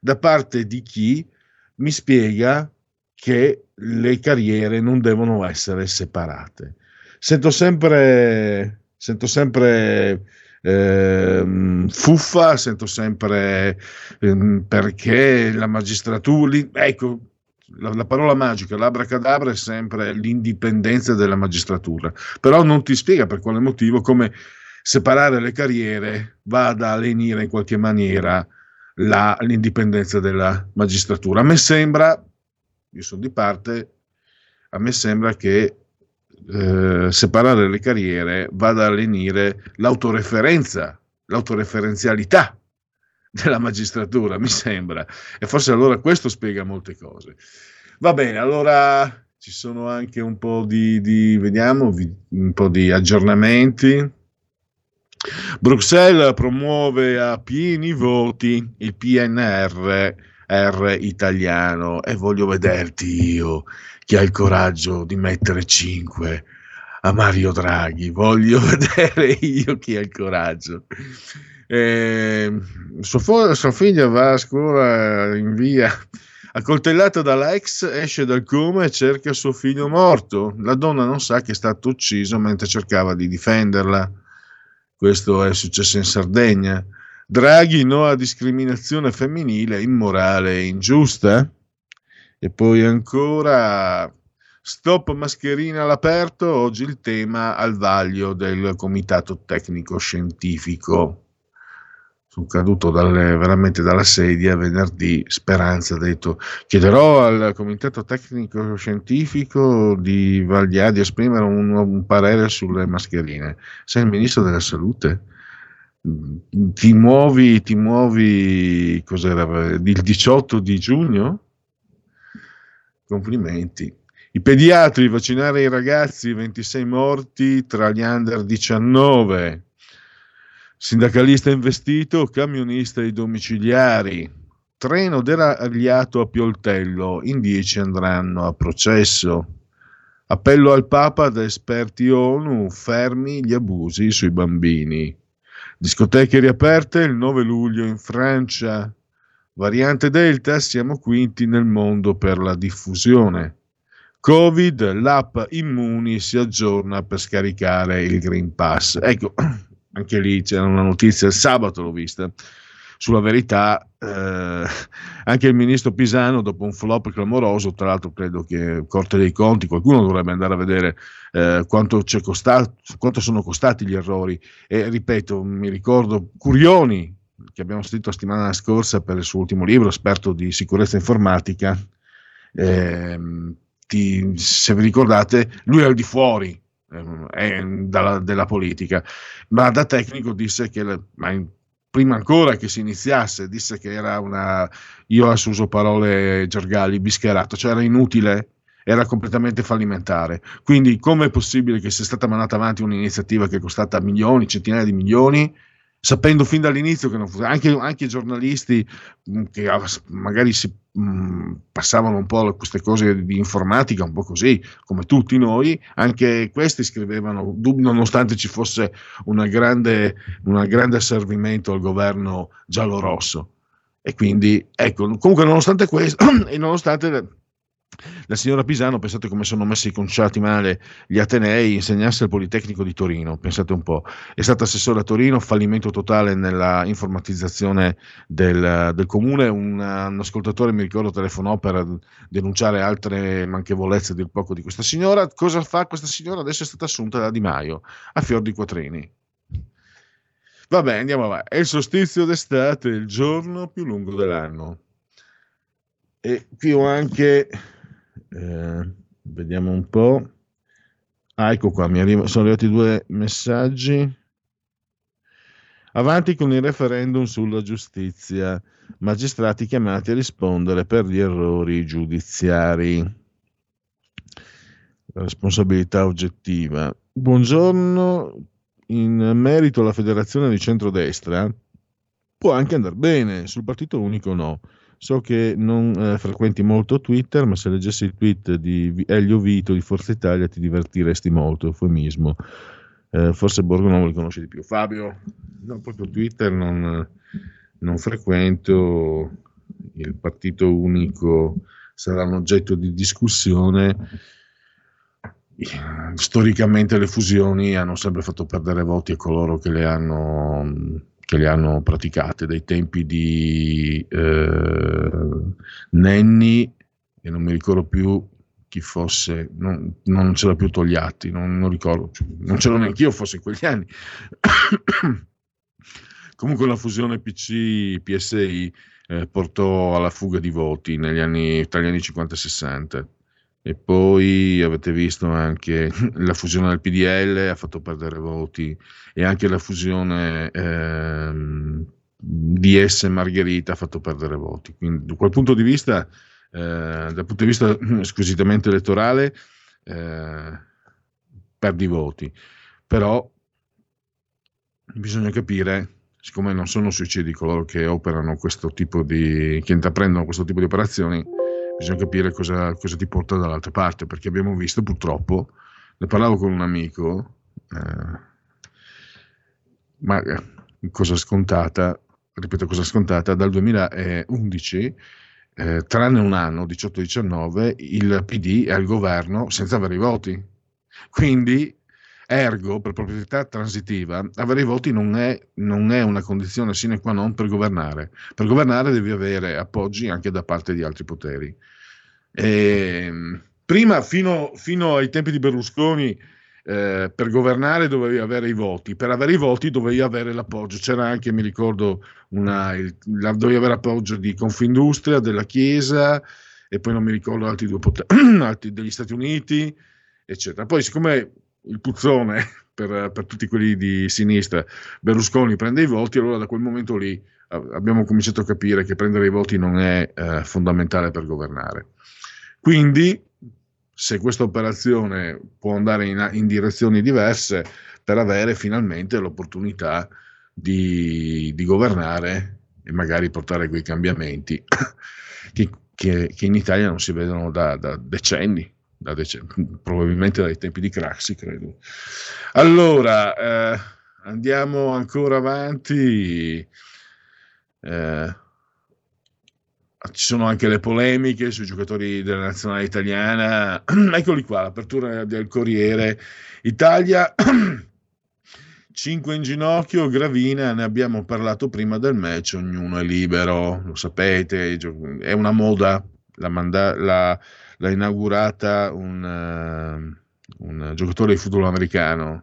[SPEAKER 1] da parte di chi mi spiega che le carriere non devono essere separate. Sento sempre, sento sempre ehm, fuffa, sento sempre ehm, perché la magistratura, ecco, la, la parola magica, l'abracadabra è sempre l'indipendenza della magistratura, però non ti spiega per quale motivo come separare le carriere vada a lenire in qualche maniera la, l'indipendenza della magistratura. A me sembra, io sono di parte, a me sembra che eh, separare le carriere vada a lenire l'autoreferenza, l'autoreferenzialità della magistratura, mi sembra. E forse allora questo spiega molte cose. Va bene, allora ci sono anche un po' di, di vediamo, un po' di aggiornamenti. Bruxelles promuove a pieni voti il PNR italiano e voglio vederti io chi ha il coraggio di mettere 5 a Mario Draghi. Voglio vedere io chi ha il coraggio. Eh, sua, sua, figlia va a scuola in via accoltellata dalla ex esce dal coma e cerca suo figlio morto la donna non sa che è stato ucciso mentre cercava di difenderla questo è successo in Sardegna. Draghi no a discriminazione femminile immorale e ingiusta. E poi ancora stop mascherina all'aperto oggi il tema al vaglio del comitato tecnico scientifico sono caduto dalle, veramente dalla sedia venerdì. Speranza ha detto: Chiederò al comitato tecnico scientifico di Valdia di esprimere un, un parere sulle mascherine. Sei il ministro della salute? Ti muovi, ti muovi cos'era, il 18 di giugno? Complimenti. I pediatri vaccinare i ragazzi, 26 morti tra gli under 19 Sindacalista investito, camionista ai domiciliari. Treno deragliato a Pioltello, in 10 andranno a processo. Appello al Papa da esperti ONU, fermi gli abusi sui bambini. Discoteche riaperte il 9 luglio in Francia. Variante Delta, siamo quinti nel mondo per la diffusione. Covid, l'app Immuni si aggiorna per scaricare il Green Pass. Ecco, anche lì c'era una notizia, il sabato l'ho vista, sulla verità, eh, anche il ministro Pisano, dopo un flop clamoroso, tra l'altro credo che Corte dei Conti, qualcuno dovrebbe andare a vedere eh, quanto, costato, quanto, sono costati gli errori. E ripeto, mi ricordo Curioni, che abbiamo sentito la settimana scorsa per il suo ultimo libro, esperto di sicurezza informatica. Eh, ti, se vi ricordate, lui è al di fuori eh, dalla, della politica, ma da tecnico disse che, ma in, prima ancora che si iniziasse, disse che era una, io adesso uso parole gergali, bischerato, cioè era inutile era completamente fallimentare. Quindi, come è possibile che sia stata mandata avanti un'iniziativa che è costata milioni, centinaia di milioni, sapendo fin dall'inizio che non fu, anche, anche i giornalisti che magari si mm, passavano un po' queste cose di informatica, un po' così, come tutti noi, anche questi scrivevano, nonostante ci fosse una grande, un grande asservimento al governo giallo-rosso. E quindi, ecco, comunque nonostante questo, e nonostante la signora Pisano, pensate come sono messi i conciati male gli Atenei, insegnasse al Politecnico di Torino, pensate un po', è stata assessore a Torino, fallimento totale nella informatizzazione del, del comune, un, un, ascoltatore mi ricordo telefonò per denunciare altre manchevolezze del poco di questa signora, cosa fa questa signora? Adesso è stata assunta da Di Maio, a fior di quattrini. Vabbè, andiamo avanti. È il solstizio d'estate, il giorno più lungo dell'anno. E qui ho anche eh, vediamo un po'. Ah, ecco qua, mi arriva, sono arrivati due messaggi. Avanti con il referendum sulla giustizia. Magistrati chiamati a rispondere per gli errori giudiziari. Responsabilità oggettiva. Buongiorno. In merito alla federazione di centrodestra, può anche andare bene, sul partito unico no. So che non eh, frequenti molto Twitter, ma se leggessi il tweet di Elio Vito di Forza Italia ti divertiresti molto, eufemismo. Eh, forse Borgo non lo conosci di più. Fabio, no, proprio Twitter non, non frequento, il partito unico sarà un oggetto di discussione. Storicamente le fusioni hanno sempre fatto perdere voti a coloro che le hanno che le hanno praticate dai tempi di eh, Nenni e non mi ricordo più chi fosse, non, non c'era più Togliatti, non, non ricordo, non c'ero neanche io forse in quegli anni. Comunque la fusione PC-PSI eh, portò alla fuga di voti negli anni, tra gli anni 50 e 60 e poi avete visto anche la fusione del PDL ha fatto perdere voti e anche la fusione ehm, DS Margherita ha fatto perdere voti. Quindi da quel punto di vista, eh, dal punto di vista squisitamente elettorale, eh, perdi voti. Però bisogna capire siccome non sono suicidi coloro che operano questo tipo di, che intraprendono questo tipo di operazioni, bisogna capire cosa, cosa ti porta dall'altra parte, perché abbiamo visto purtroppo, ne parlavo con un amico, eh, ma eh, cosa scontata, ripeto cosa scontata, dal 2011, eh, tranne un anno, 18-19, il PD è al governo senza avere i voti. Quindi Ergo, per proprietà transitiva, avere i voti non è, non è, una condizione sine qua non per governare. Per governare devi avere appoggi anche da parte di altri poteri. E, ehm, prima, fino, fino, ai tempi di Berlusconi, eh, per governare dovevi avere i voti, per avere i voti dovevi avere l'appoggio. C'era anche, mi ricordo, una, il, la, dovevi avere appoggio di Confindustria, della Chiesa e poi non mi ricordo altri due poteri, altri degli Stati Uniti, eccetera. Poi, siccome il puzzone per, per, tutti quelli di sinistra, Berlusconi prende i voti, allora da quel momento lì abbiamo cominciato a capire che prendere i voti non è eh, fondamentale per governare. Quindi, se questa operazione può andare in, in direzioni diverse per avere finalmente l'opportunità di, di governare e magari portare quei cambiamenti che, che, che in Italia non si vedono da, da decenni da probabilmente dai tempi di Craxi, credo. Allora, eh, andiamo ancora avanti. Eh, ci sono anche le polemiche sui giocatori della nazionale italiana. Eccoli qua, l'apertura del Corriere Italia. 5 in ginocchio, Gravina, ne abbiamo parlato prima del match, ognuno è libero, lo sapete, è una moda, la, manda- la l'ha inaugurata un, uh, un giocatore di football americano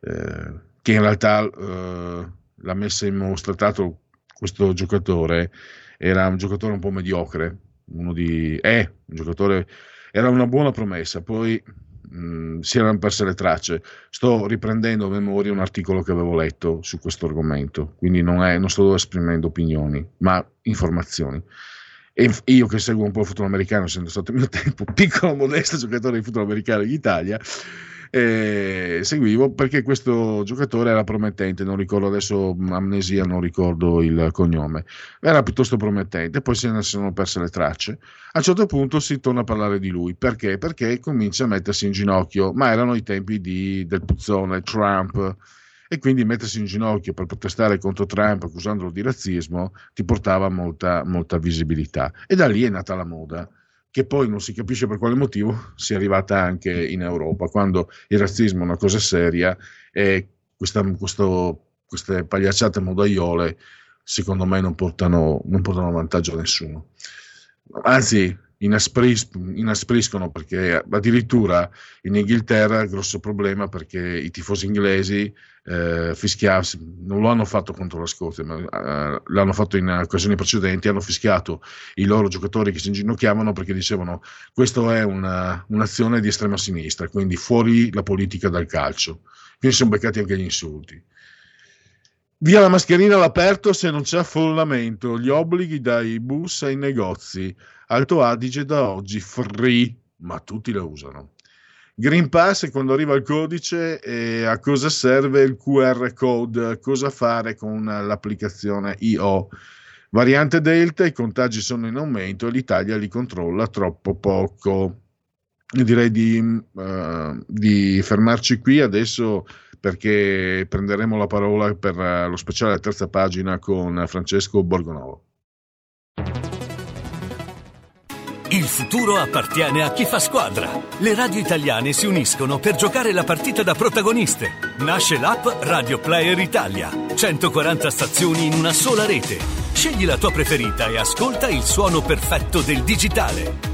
[SPEAKER 1] uh, che in realtà uh, l'ha messa in mostra. Tra l'altro, questo giocatore era un giocatore un po' mediocre, uno di, è un giocatore, era una buona promessa, poi mh, si erano perse le tracce. Sto riprendendo a memoria un articolo che avevo letto su questo argomento, quindi non, è, non sto esprimendo opinioni, ma informazioni. E io che seguo un po' il football americano, essendo stato il mio tempo piccolo, modesto giocatore di football americano in Italia, eh, seguivo perché questo giocatore era promettente, non ricordo adesso, amnesia, non ricordo il cognome, era piuttosto promettente, poi se ne sono perse le tracce. A un certo punto si torna a parlare di lui, perché? Perché comincia a mettersi in ginocchio, ma erano i tempi di, del puzzone, Trump, e quindi mettersi in ginocchio per protestare contro Trump accusandolo di razzismo ti portava molta, molta visibilità. E da lì è nata la moda che poi non si capisce per quale motivo sia arrivata anche in Europa, quando il razzismo è una cosa seria e questa, questo, queste pagliacciate modaiole secondo me non portano, non portano vantaggio a nessuno. Anzi, inaspris- inaspriscono perché addirittura in Inghilterra il grosso problema perché i tifosi inglesi eh, fischiarsi, non lo hanno fatto contro la Scozia, ma eh, l'hanno fatto in occasioni precedenti, hanno fischiato i loro giocatori che si inginocchiavano perché dicevano questa è una, un'azione di estrema sinistra, quindi fuori la politica dal calcio. Quindi sono beccati anche gli insulti. Via la mascherina all'aperto se non c'è affollamento, gli obblighi dai bus ai negozi. Alto Adige da oggi free, ma tutti la usano. Green Pass quando arriva il codice e a cosa serve il QR code, cosa fare con l'applicazione IO. Variante Delta, i contagi sono in aumento e l'Italia li controlla troppo poco. Direi di, uh, di fermarci qui adesso perché prenderemo la parola per lo speciale terza pagina con Francesco Borgonovo.
[SPEAKER 8] Il futuro appartiene a chi fa squadra. Le radio italiane si uniscono per giocare la partita da protagoniste. Nasce l'app Radio Player Italia. 140 stazioni in una sola rete. Scegli la tua preferita e ascolta il suono perfetto del digitale.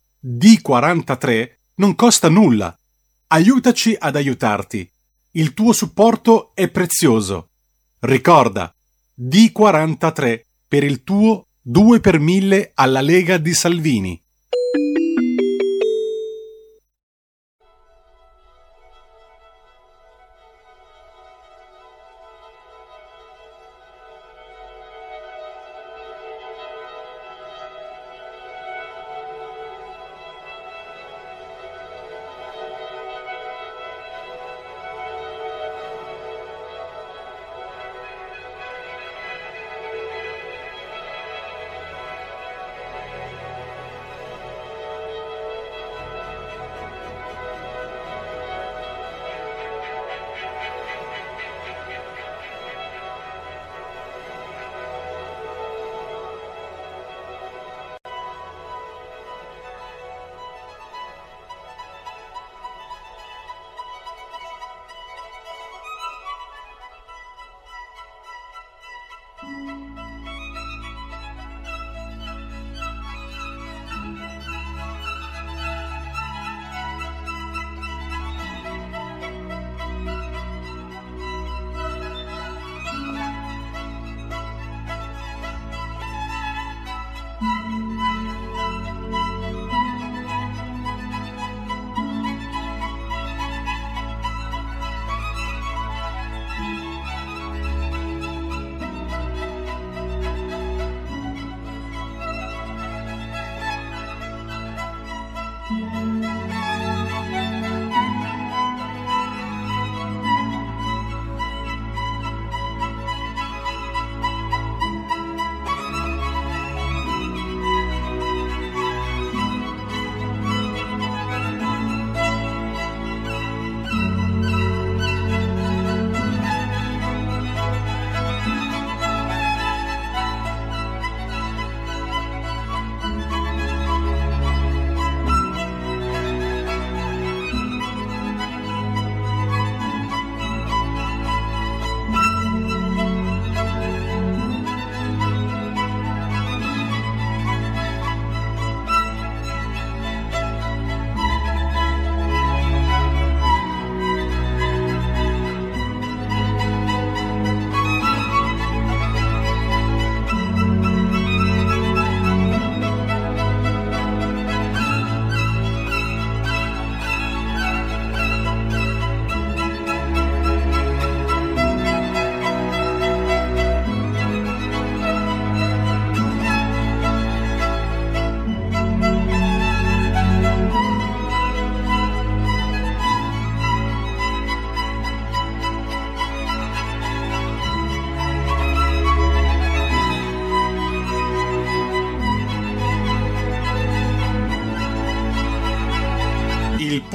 [SPEAKER 17] D43 non costa nulla. Aiutaci ad aiutarti. Il tuo supporto è prezioso. Ricorda, D43 per il tuo 2 per 1000 alla Lega di Salvini.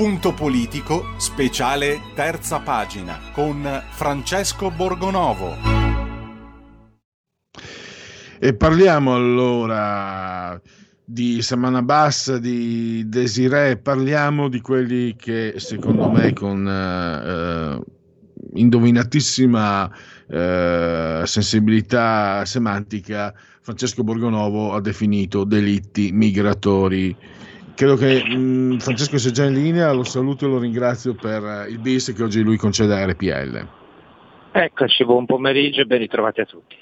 [SPEAKER 17] Punto politico, speciale terza pagina, con Francesco Borgonovo.
[SPEAKER 1] E parliamo allora di Saman Abbas, di Desiree, parliamo di quelli che secondo me con eh, indovinatissima eh, sensibilità semantica Francesco Borgonovo ha definito delitti migratori. Credo che mh, Francesco sia già in linea, lo saluto e lo ringrazio per eh, il bis che oggi lui concede a RPL.
[SPEAKER 18] Eccoci, buon pomeriggio e ben ritrovati a tutti.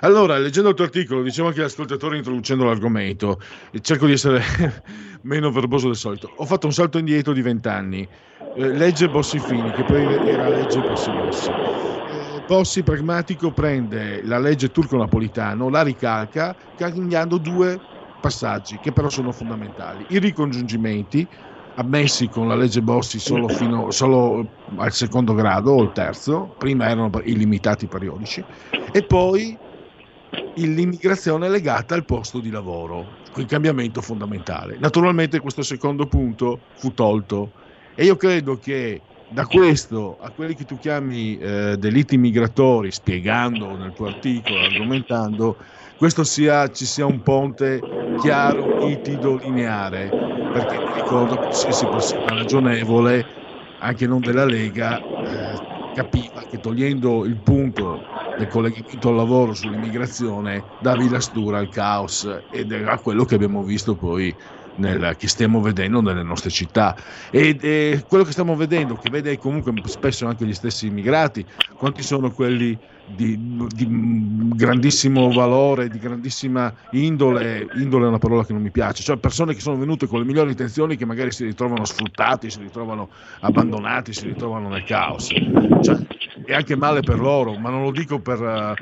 [SPEAKER 1] Allora, leggendo il tuo articolo, dicevo anche agli ascoltatori introducendo l'argomento, cerco di essere meno verboso del solito. Ho fatto un salto indietro di vent'anni. Eh, legge Bossi-Fini, che poi era legge Bossi-Bossi. Eh, Bossi pragmatico prende la legge turco-napolitano, la ricalca, cambiando due passaggi che però sono fondamentali. I ricongiungimenti, ammessi con la legge Bossi solo, fino, solo al secondo grado o al terzo, prima erano illimitati periodici, e poi l'immigrazione legata al posto di lavoro, il cambiamento fondamentale. Naturalmente questo secondo punto fu tolto e io credo che da questo a quelli che tu chiami eh, delitti migratori, spiegando nel tuo articolo, argomentando, questo sia, ci sia un ponte chiaro, nitido, lineare, perché mi ricordo che qualsiasi persona ragionevole, anche non della Lega, eh, capiva che togliendo il punto del collegamento al lavoro sull'immigrazione davi la stura al caos ed era quello che abbiamo visto poi nel, che stiamo vedendo nelle nostre città. Ed eh, quello che stiamo vedendo che vede comunque spesso anche gli stessi immigrati quanti sono quelli di, di grandissimo valore, di grandissima indole, indole è una parola che non mi piace, cioè persone che sono venute con le migliori intenzioni che magari si ritrovano sfruttati, si ritrovano abbandonati, si ritrovano nel caos. Cioè, è anche male per loro, ma non lo dico per, uh,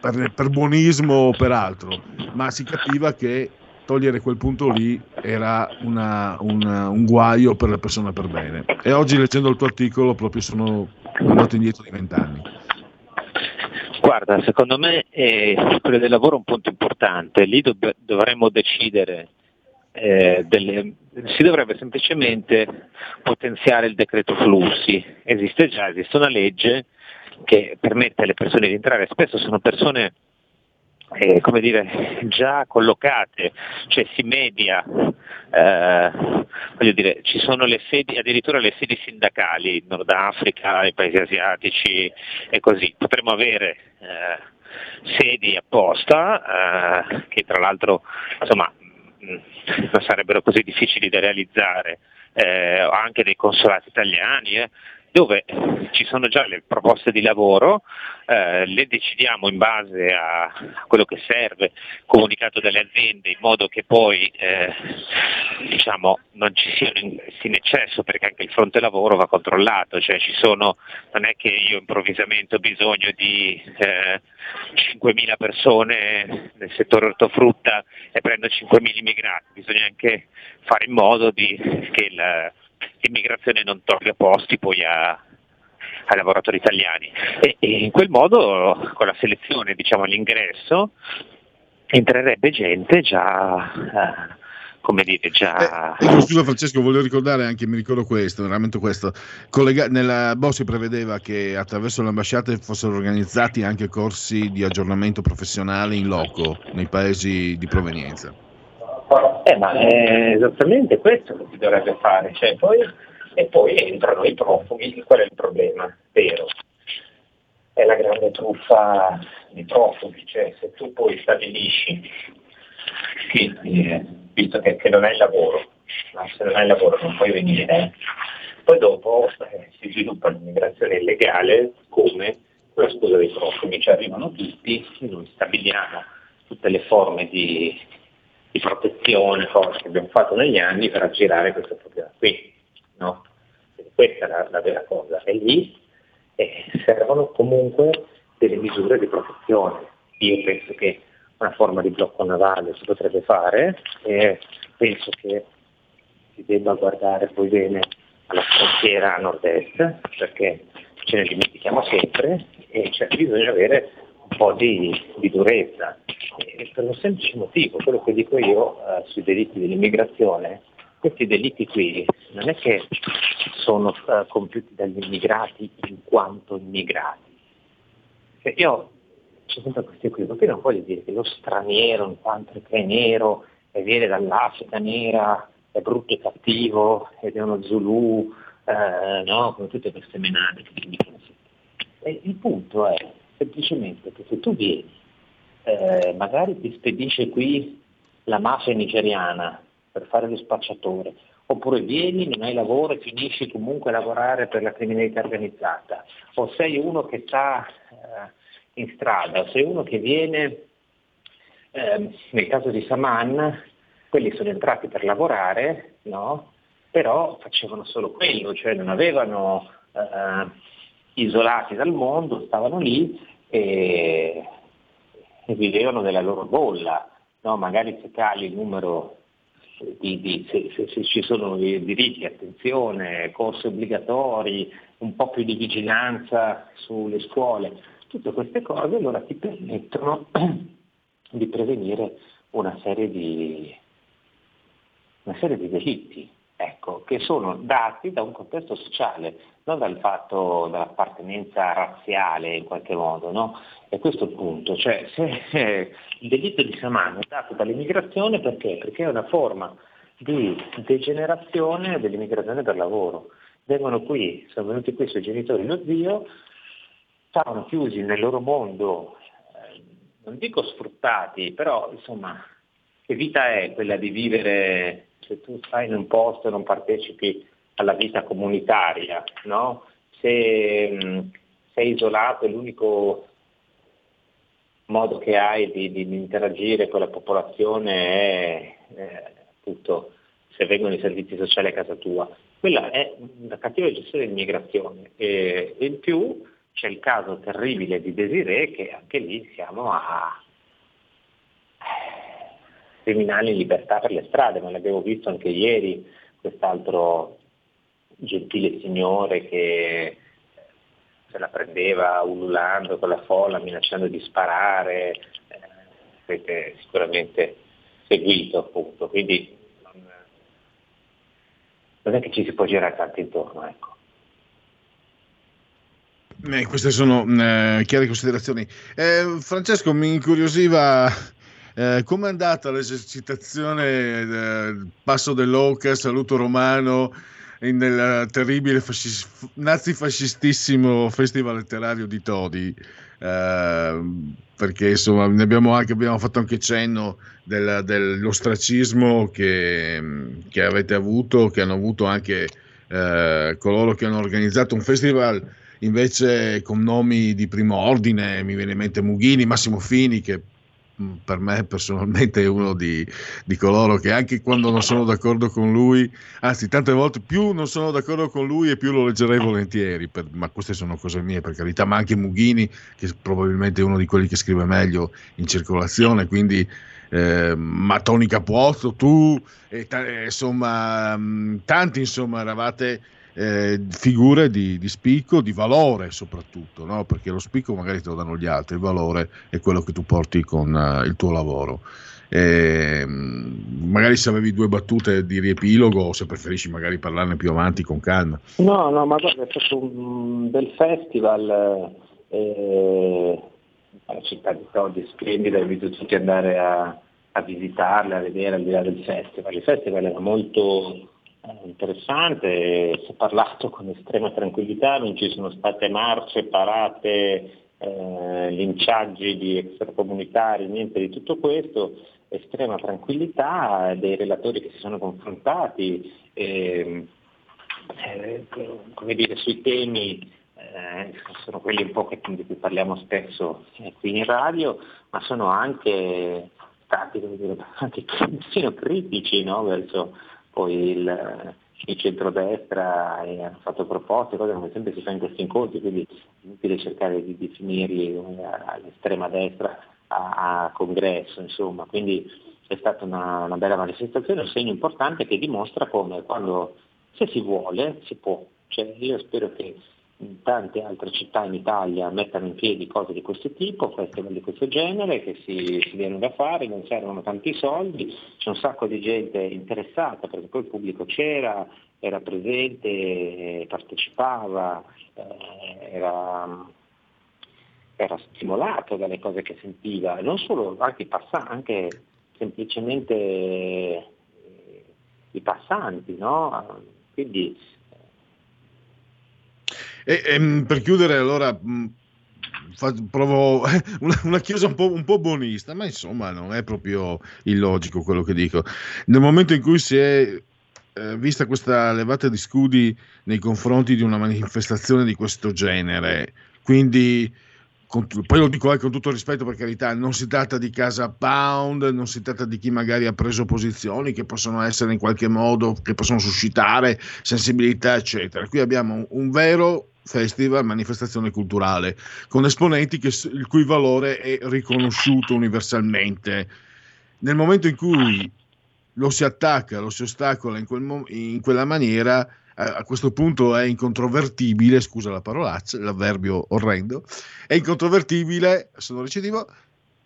[SPEAKER 1] per, per buonismo o per altro, ma si capiva che togliere quel punto lì era una, una, un guaio per le persone per bene. E oggi leggendo il tuo articolo proprio sono andato indietro di vent'anni.
[SPEAKER 19] Guarda, secondo me eh, quello del lavoro è un punto importante, lì dov- dovremmo decidere, eh, delle... si dovrebbe semplicemente potenziare il decreto flussi, esiste già, esiste una legge che permette alle persone di entrare, spesso sono persone eh, come dire, già collocate, cioè si media, eh, voglio dire, ci sono le sedi, addirittura le sedi sindacali in Nord Africa, nei paesi asiatici e così. Potremmo avere eh, sedi apposta, eh, che tra l'altro insomma, non sarebbero così difficili da realizzare, eh, anche dei consolati italiani, eh, dove ci sono già le proposte di lavoro, eh, le decidiamo in base a quello che serve, comunicato dalle aziende, in modo che poi eh, diciamo, non ci sia in, in eccesso, perché anche il fronte lavoro va controllato, cioè sono, non è che io improvvisamente ho bisogno di eh, 5.000 persone nel settore ortofrutta e prendo 5.000 immigrati, bisogna anche fare in modo di, che il l'immigrazione non tolga posti poi a, ai lavoratori italiani. E, e, in quel modo con la selezione diciamo, all'ingresso entrerebbe gente già eh, come dire già
[SPEAKER 1] eh, scusa Francesco volevo ricordare anche mi ricordo questo veramente questo. Collega- nella Bossi prevedeva che attraverso le ambasciate fossero organizzati anche corsi di aggiornamento professionale in loco nei paesi di provenienza
[SPEAKER 19] eh, ma è esattamente questo che si dovrebbe fare, cioè, poi, e poi entrano i profughi, qual è il problema vero? È la grande truffa di profughi, cioè se tu poi stabilisci, che, eh, visto che, che, non hai lavoro, ma se non hai lavoro non puoi venire, eh, poi dopo eh, si sviluppa l'immigrazione illegale come la scusa dei profughi, ci arrivano tutti, noi stabiliamo tutte le forme di di protezione cose che abbiamo fatto negli anni per aggirare questo problema qui. No? Questa è la, la, vera cosa. E lì eh, servono comunque delle misure di protezione. Io penso che una forma di blocco navale si potrebbe fare e penso che si debba guardare poi bene alla frontiera nord-est perché ce ne dimentichiamo sempre e c'è bisogno di avere po' di, di durezza e per un semplice motivo, quello che dico io eh, sui delitti dell'immigrazione, questi delitti qui non è che sono eh, compiuti dagli immigrati in quanto immigrati. Cioè io c'è sempre questo equivoco, io non voglio dire che lo straniero in quanto è nero e viene dall'Africa nera, è brutto e cattivo ed è uno Zulu, eh, no? come tutte queste menate che si dicono. Il punto è semplicemente tu vieni eh, magari ti spedisce qui la mafia nigeriana per fare lo spacciatore, oppure vieni, non hai lavoro e finisci comunque a lavorare per la criminalità organizzata, o sei uno che sta eh, in strada, se uno che viene, ehm, nel caso di Saman, quelli sono entrati per lavorare, no? però facevano solo quello, cioè non avevano eh, isolati dal mondo, stavano lì e, e vivevano nella loro bolla, no? magari se cali il numero di, di, se, se, se, ci sono diritti, attenzione, corsi obbligatori, un po' più di vigilanza sulle scuole, tutte queste cose allora ti permettono di prevenire una serie di, una serie di delitti ecco, che sono dati da un contesto sociale, non dal fatto dell'appartenenza razziale in qualche modo, no? E questo è il punto, cioè se il delitto di Saman è dato dall'immigrazione perché? Perché è una forma di degenerazione dell'immigrazione per lavoro. Vengono qui, sono venuti qui i suoi genitori lo zio, stavano chiusi nel loro mondo, eh, non dico sfruttati, però insomma, che vita è quella di vivere se tu stai in un posto e non partecipi alla vita comunitaria, no? se mh, sei isolato e l'unico modo che hai di, di, interagire con la popolazione è eh, appunto se vengono i servizi sociali a casa tua. Quella è una cattiva gestione dell'immigrazione e in più c'è il caso terribile di Desiree che anche lì siamo a criminali in libertà per le strade, ma l'abbiamo visto anche ieri, quest'altro gentile signore che se la prendeva ululando con la folla, minacciando di sparare, eh, avete sicuramente seguito appunto, quindi non, è che ci si può girare tanto intorno. Ecco.
[SPEAKER 1] Eh, queste sono eh, chiare considerazioni. Eh, Francesco mi incuriosiva eh, come è andata l'esercitazione del passo dell'Oca, saluto romano, nel terribile fascis- nazifascistissimo festival letterario di Todi? Eh, perché insomma ne abbiamo, anche, abbiamo fatto anche cenno del, dell'ostracismo che, che, avete avuto, che hanno avuto anche eh, coloro che hanno organizzato un festival invece con nomi di primo ordine, mi viene in mente Mughini, Massimo Fini, che per me personalmente è uno di, di, coloro che anche quando non sono d'accordo con lui, anzi tante volte più non sono d'accordo con lui e più lo leggerei volentieri, per, ma queste sono cose mie per carità, ma anche Mughini che probabilmente è uno di quelli che scrive meglio in circolazione, quindi eh, ma Tony Capuozzo, tu, e, insomma, mm, tanti insomma eravate eh, figure di, di, spicco, di valore soprattutto, no? perché lo spicco magari te lo danno gli altri, il valore è quello che tu porti con uh, il tuo lavoro. E, mm, magari se avevi due battute di riepilogo o se preferisci magari parlarne più avanti con calma.
[SPEAKER 19] No, no, ma guarda, è stato un bel festival, eh, la città di Todi splendida, invito tutti ad andare a, a visitarla, a vedere al di là del festival. Il festival era molto interessante, si è parlato con estrema tranquillità, non ci sono state marce, parate, eh, linciaggi di extracomunitari, niente di tutto questo, estrema tranquillità dei relatori che si sono confrontati, eh, eh, come dire, sui temi eh, sono quelli un po' che, di cui parliamo spesso qui in radio, ma sono anche stati dire, anche critici no? verso poi il, il centrodestra ha fatto proposte, cosa come sempre si fa in questi incontri, quindi è inutile cercare di definirli all'estrema destra a, a congresso, insomma, quindi è stata una, una, bella manifestazione, un segno importante che dimostra come quando se si vuole si può. Cioè, io spero che tante altre città in Italia mettano in piedi cose di questo tipo, festival di questo genere, che si, si viene da fare, non servono tanti soldi, c'è un sacco di gente interessata perché poi il pubblico c'era, era presente, partecipava, eh, era, era, stimolato dalle cose che sentiva, non solo anche, passa, anche semplicemente eh, i passanti, no? Quindi
[SPEAKER 1] e, e, mm, per chiudere, allora mm, fa, provo una, una chiusa un po', un po', buonista, ma insomma non è proprio illogico quello che dico. Nel momento in cui si è eh, vista questa levata di scudi nei confronti di una manifestazione di questo genere, quindi con, poi lo dico anche con tutto rispetto per carità, non si tratta di casa pound, non si tratta di chi magari ha preso posizioni che possono essere in qualche modo, che possono suscitare sensibilità, eccetera. Qui abbiamo un vero festival, manifestazione culturale, con esponenti che, il cui valore è riconosciuto universalmente. Nel momento in cui lo si attacca, lo si ostacola in, quel, in quella maniera, a questo punto è incontrovertibile, scusa la parolaccia, l'avverbio orrendo, è incontrovertibile, sono recidivo,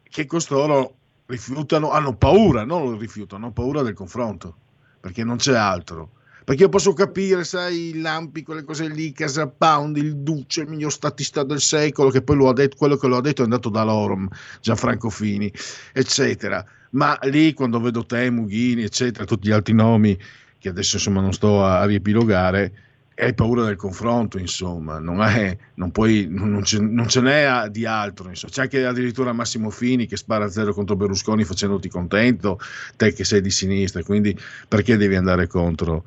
[SPEAKER 1] che costoro rifiutano, hanno paura, non lo rifiutano, hanno paura del confronto, perché non c'è altro. Perché io posso capire, sai, i lampi, quelle cose lì, Casa Pound, il Duce, il miglior statista del secolo, che poi lo ha detto, quello che lo ha detto è andato dall'Orom, Gianfranco Fini, eccetera. Ma lì quando vedo te, Mughini, eccetera, tutti gli altri nomi che adesso insomma non sto a, a riepilogare, hai paura del confronto, insomma, non, è, non, puoi, non, ce, non ce n'è di altro. Insomma. C'è anche addirittura Massimo Fini che spara a zero contro Berlusconi facendoti contento, te che sei di sinistra, quindi perché devi andare contro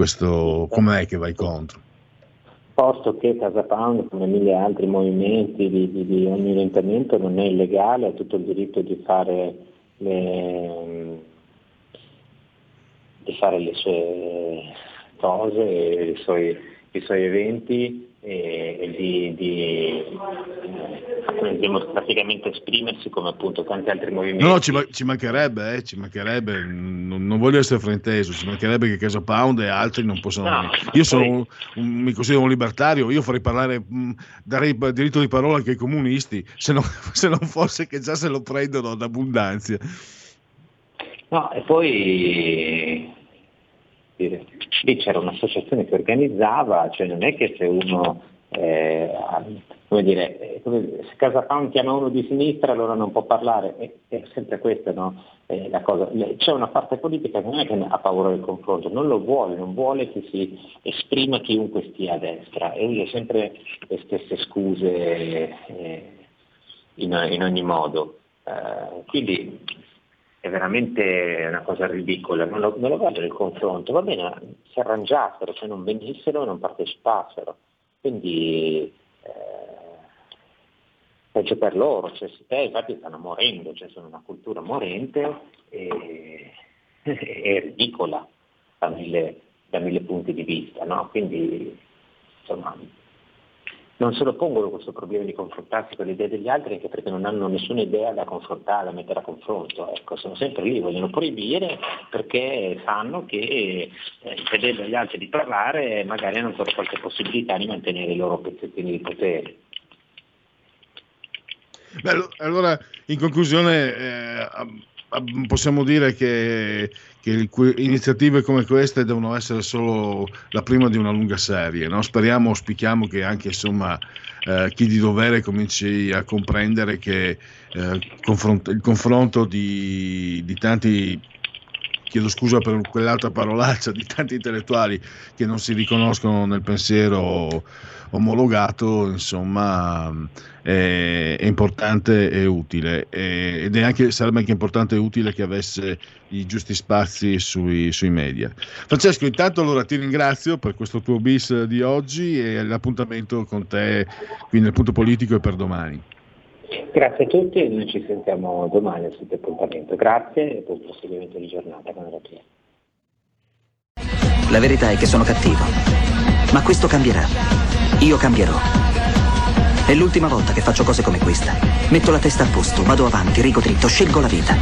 [SPEAKER 1] questo, com'è che vai contro?
[SPEAKER 19] Posto che Casa Pound, come mille altri movimenti di, di, di ogni orientamento, non è illegale, ha tutto il diritto di fare le di fare le sue cose, i suoi, i suoi eventi e, e di, di eh, praticamente esprimersi come appunto tanti altri movimenti.
[SPEAKER 1] No, ci, ci, mancherebbe, eh, ci mancherebbe, non, non, voglio essere frainteso, ci mancherebbe che Casa Pound e altri non possono... No, io sono un, un, mi considero un libertario, io farei parlare, mh, darei diritto di parola anche ai comunisti, se non, se non fosse che già se lo prendono ad abbondanza.
[SPEAKER 19] No, e poi lì c'era un'associazione che organizzava, cioè non è che se uno, eh, come dire, eh, se Casa Pound chiama uno di sinistra allora non può parlare, è, è sempre questa no? eh, la cosa. C'è una parte politica che non è che ha paura del confronto, non lo vuole, non vuole che si esprima chiunque stia a destra e usa sempre le stesse scuse eh, in, in, ogni modo. Uh, quindi è veramente una cosa ridicola, non lo, non lo voglio il confronto, va bene, si arrangiassero, se non venissero non partecipassero, quindi eh, peggio per loro, cioè, te, infatti stanno morendo, cioè, sono una cultura morente e è ridicola da mille, da mille punti di vista, no? quindi insomma non se lo pongono questo problema di confrontarsi con le idee degli altri anche perché non hanno nessuna idea da confrontare, da mettere a confronto. Ecco, sono sempre lì, vogliono proibire perché sanno che eh, impedendo agli altri di parlare magari hanno ancora qualche possibilità di mantenere i loro pezzettini di potere.
[SPEAKER 1] Beh, allora, in conclusione, eh, possiamo dire che, che, iniziative come queste devono essere solo la prima di una lunga serie. No? Speriamo, auspichiamo che anche insomma, eh, chi di dovere cominci a comprendere che eh, confront- il confronto di, di tanti chiedo scusa per quell'altra parolaccia di tanti intellettuali che non si riconoscono nel pensiero omologato, insomma, è, è importante e utile e, ed è anche, sarebbe anche importante e utile che avesse i giusti spazi sui, sui, media. Francesco, intanto allora ti ringrazio per questo tuo bis di oggi e l'appuntamento con te qui nel punto politico e per domani.
[SPEAKER 19] Grazie a tutti e noi ci sentiamo domani al sito appuntamento. Grazie e buon proseguimento di giornata con RPL.
[SPEAKER 20] La verità è che sono cattivo, ma questo cambierà. Io cambierò. È l'ultima volta che faccio cose come questa. Metto la testa a posto, vado avanti, rigo dritto, scelgo la vita.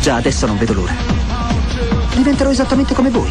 [SPEAKER 20] Già adesso non vedo l'ora. Diventerò esattamente come voi.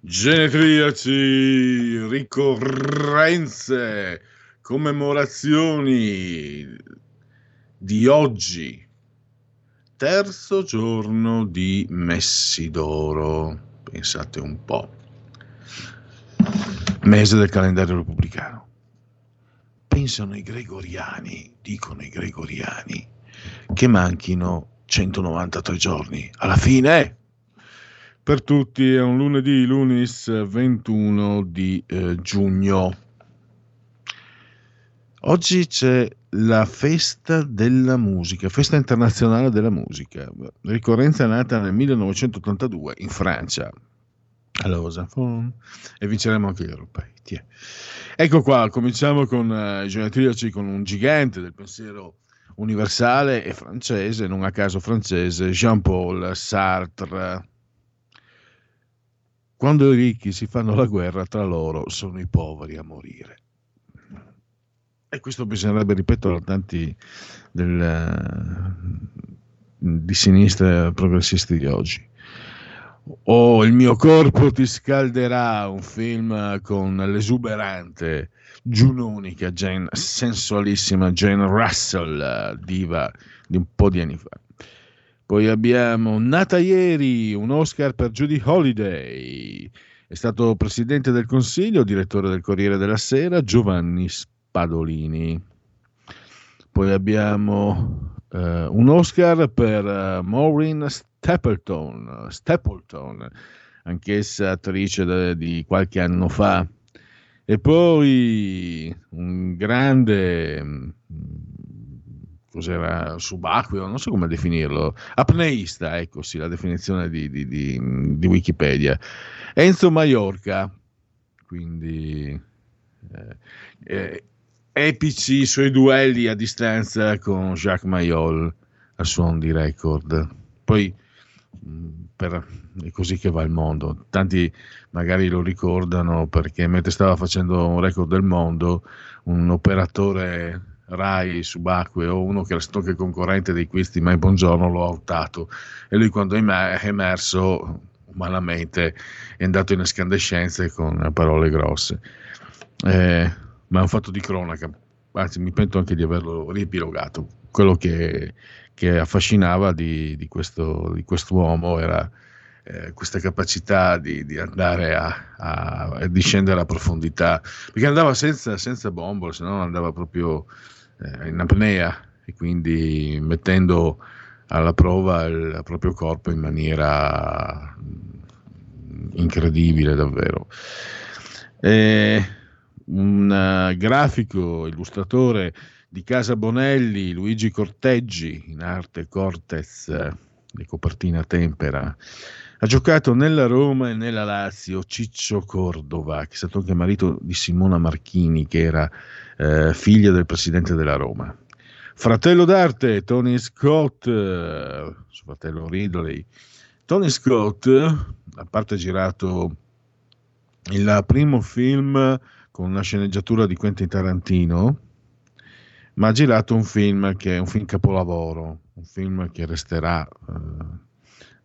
[SPEAKER 1] Genetriaci, ricorrenze, commemorazioni di oggi, terzo giorno di Messidoro, pensate un po', mese del calendario repubblicano. pensano i gregoriani, dicono i gregoriani, che manchino 193 giorni alla fine. Per tutti è un lunedì, lunis 21 di eh, giugno. Oggi c'è la festa della musica, festa internazionale della musica. Ricorrenza nata nel 1982 in Francia, allora, e vinceremo anche gli europei. Tiè. Ecco qua, cominciamo con eh, i genetriaci con un gigante del pensiero universale e francese, non a caso francese, Jean-Paul Sartre. Quando i ricchi si fanno la guerra tra loro, sono i poveri a morire. E questo bisognerebbe ripetere a tanti del, di sinistra progressisti di oggi. Oh, il mio corpo ti scalderà, un film con l'esuberante, giunonica, Jane, sensualissima Jane Russell, diva di un po' di anni fa. Poi abbiamo Nata ieri, un Oscar per Judy Holiday. È stato presidente del Consiglio, direttore del Corriere della Sera, Giovanni Spadolini. Poi abbiamo uh, un Oscar per uh, Maureen Stapleton, Stapleton, anch'essa attrice de, di qualche anno fa. E poi un grande mm, cos'era subacqueo, non so come definirlo, apneista, ecco sì, la definizione di, di, di, di Wikipedia. Enzo Maiorca, quindi eh, eh, epici i suoi duelli a distanza con Jacques Mayol a suon di record. Poi per, è così che va il mondo. Tanti magari lo ricordano perché mentre stava facendo un record del mondo, un operatore Rai subacqueo uno che era stato anche concorrente di questi Mai Buongiorno lo ha urtato e lui quando è emerso umanamente è andato in escandescenze con parole grosse. Eh, ma è un fatto di cronaca, anzi mi pento anche di averlo riepilogato. Quello che che affascinava di, di, questo, di quest'uomo era eh, questa capacità di, di andare a, a, a, discendere a profondità, perché andava senza, senza bombole, se no andava proprio eh, in apnea e quindi mettendo alla prova il proprio corpo in maniera incredibile davvero. E un grafico illustratore di Casa Bonelli, Luigi Corteggi, in arte Cortez, di copertina tempera. Ha giocato nella Roma e nella Lazio Ciccio Cordova, che è stato anche marito di Simona Marchini, che era eh, figlia del presidente della Roma. Fratello d'arte, Tony Scott, suo fratello Ridley. Tony Scott, a parte girato il primo film con una sceneggiatura di Quentin Tarantino, ma ha girato un film che è un film capolavoro, un film che resterà, eh,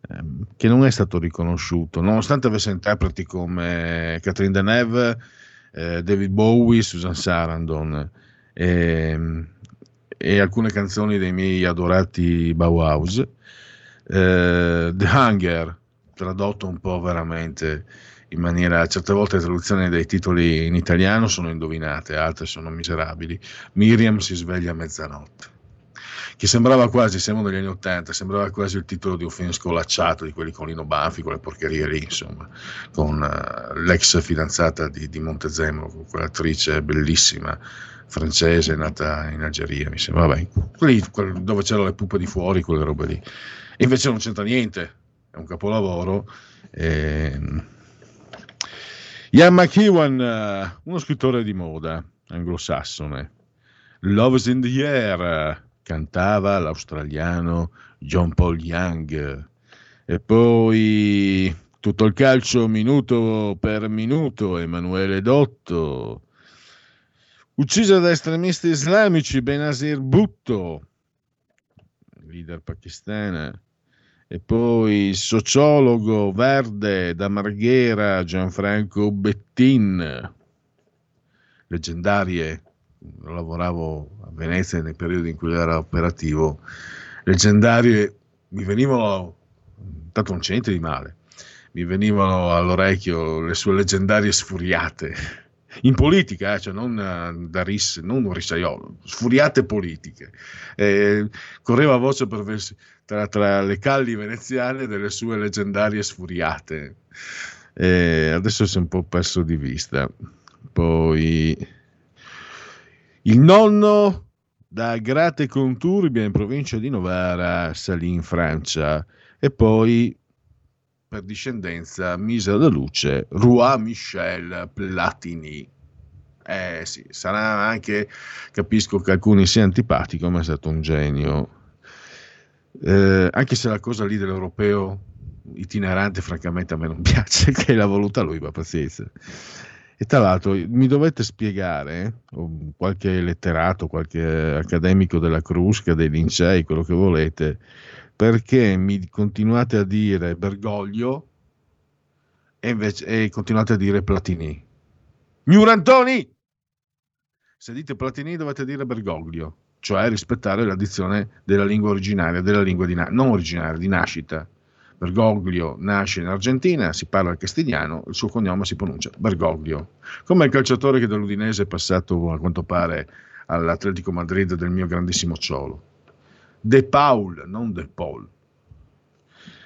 [SPEAKER 1] ehm, che non è stato riconosciuto, nonostante avesse interpreti come Catherine Deneuve, eh, David Bowie, Susan Sarandon e, e, alcune canzoni dei miei adorati Bauhaus. Eh, The Hunger, tradotto un po' veramente in maniera, certe volte le traduzioni dei titoli in italiano sono indovinate, altre sono miserabili. Miriam si sveglia a mezzanotte. Che sembrava quasi, siamo negli anni Ottanta, sembrava quasi il titolo di un film scolacciato, di quelli con Lino Banfi, quelle porcherie lì, insomma, con uh, l'ex fidanzata di, di Montezemolo, con quell'attrice bellissima francese nata in Algeria, mi sembra, vabbè, quelli dove c'erano le puppe di fuori, quelle robe lì. E invece non c'entra niente, è un capolavoro. E Ian McEwan, eh, uno scrittore di moda anglosassone. Love's in the Air, cantava l'australiano John Paul Young. E poi tutto il calcio minuto per minuto, Emanuele Dotto. Uccisa da estremisti islamici, Benazir Bhutto, leader pakistana e poi sociologo verde da Marghera Gianfranco Bettin, leggendarie, lavoravo a Venezia nei periodi in cui era operativo, leggendarie, mi venivano, tanto non c'è niente di male, mi venivano all'orecchio le sue leggendarie sfuriate in politica, eh, cioè non eh, da ris, non un risaiolo, sfuriate politiche. Eh, correva voce per tra, tra, le calli veneziane delle sue leggendarie sfuriate. Eh, adesso si è un po' perso di vista. Poi il nonno da Grate Conturbia in provincia di Novara salì in Francia e poi per discendenza mise alla luce Roi Michel Platini. Eh sì, sarà anche, capisco che alcuni sia antipatico, ma è stato un genio. Eh, anche se la cosa lì dell'europeo itinerante, francamente a me non piace, che l'ha voluta lui, ma pazienza. E tra l'altro mi dovete spiegare, qualche letterato, qualche accademico della Crusca, dei Lincei, quello che volete, perché mi continuate a dire Bergoglio e, invece, e continuate a dire Platini. Miurantoni! Se dite Platini dovete dire Bergoglio, cioè rispettare la dizione della lingua originaria, della lingua di na- non originaria, di nascita. Bergoglio nasce in Argentina, si parla il castigliano, il suo cognome si pronuncia Bergoglio. Come il calciatore che dall'Udinese è passato a quanto pare all'Atletico Madrid del mio grandissimo Ciolo. De Paul, non De Paul.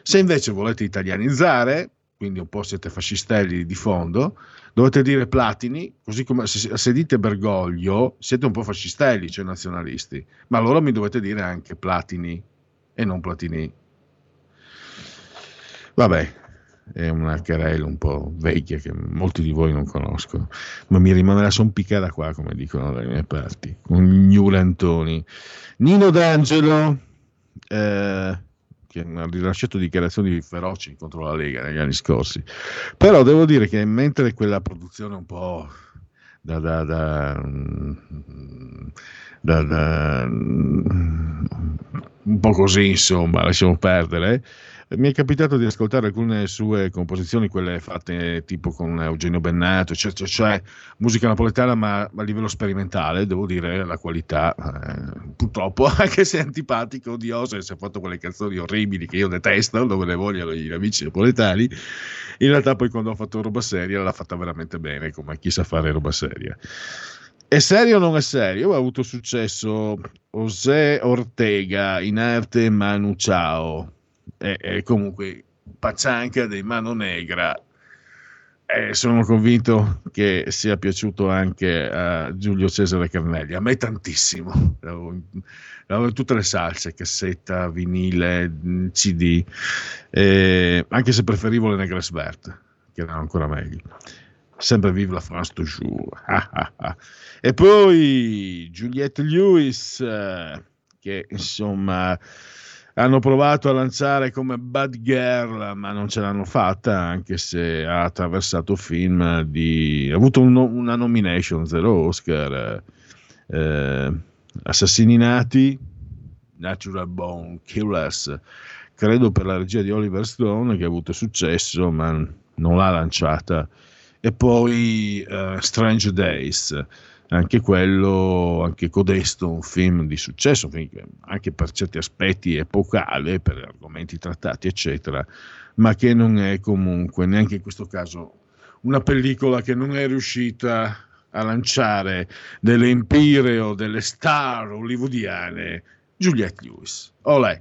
[SPEAKER 1] Se invece volete italianizzare, quindi un po' siete fascistelli di fondo, dovete dire Platini, così come se, se dite Bergoglio siete un po' fascistelli, cioè nazionalisti, ma allora mi dovete dire anche Platini e non Platini. Vabbè, è una querela un po' vecchia che molti di voi non conoscono, ma mi rimarrà sonpicata qua, come dicono dalle mie parti, con Gnulantoni. Nino D'Angelo, eh, che ha rilasciato dichiarazioni feroci contro la Lega negli anni scorsi, però devo dire che mentre quella produzione un po' da, da, da, da, da un po' così, insomma, lasciamo perdere mi è capitato di ascoltare alcune sue composizioni, quelle fatte tipo con Eugenio Bennato, cioè, cioè, cioè musica napoletana ma a livello sperimentale, devo dire la qualità, eh, purtroppo anche se è antipatico, odioso e si è fatto quelle canzoni orribili che io detesto, dove le vogliono gli amici napoletani, in realtà poi quando ho fatto roba seria l'ha fatta veramente bene, come chi sa fare roba seria. È serio o non è serio? Ho avuto successo José Ortega, Inerte Manu Ciao e, e comunque Paccianca dei Mano Negra eh, sono convinto che sia piaciuto anche a Giulio Cesare Carnelli, a me tantissimo, avevo tutte le salse, cassetta, vinile, CD, eh, anche se preferivo le Negres Vert, che erano ancora meglio. Sempre vive la France toujours. e poi Juliette Lewis, eh, che insomma hanno provato a lanciare come Bad Girl, ma non ce l'hanno fatta, anche se ha attraversato film di... ha avuto un, una nomination, zero Oscar, eh, Assassini Nati, Natural Bone Killers, credo per la regia di Oliver Stone, che ha avuto successo, ma non l'ha lanciata, e poi uh, Strange Days, anche quello, anche codesto, un film di successo, anche per certi aspetti epocale, per argomenti trattati, eccetera, ma che non è comunque, neanche in questo caso, una pellicola che non è riuscita a lanciare delle empire o delle star hollywoodiane Juliette Lewis. Olè.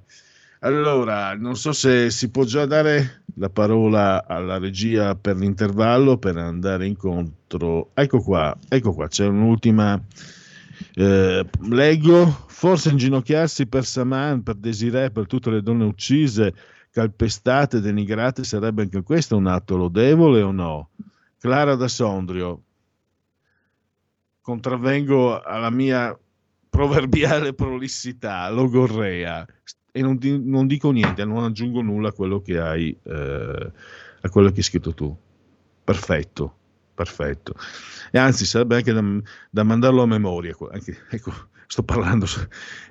[SPEAKER 1] Allora, non so se si può già dare la parola alla regia per l'intervallo per andare incontro. Ecco qua, ecco qua, c'è un'ultima. Eh, leggo, forse inginocchiarsi per Saman, per Desiree, per tutte le donne uccise, calpestate, denigrate, sarebbe anche questo un atto lodevole o no? Clara da Sondrio, contravvengo alla mia proverbiale prolissità, logorrea e non, di, non, dico niente, non aggiungo nulla a quello che hai, eh, a quello che hai scritto tu. Perfetto, perfetto. E anzi, sarebbe anche da, da mandarlo a memoria. Anche, ecco, sto parlando,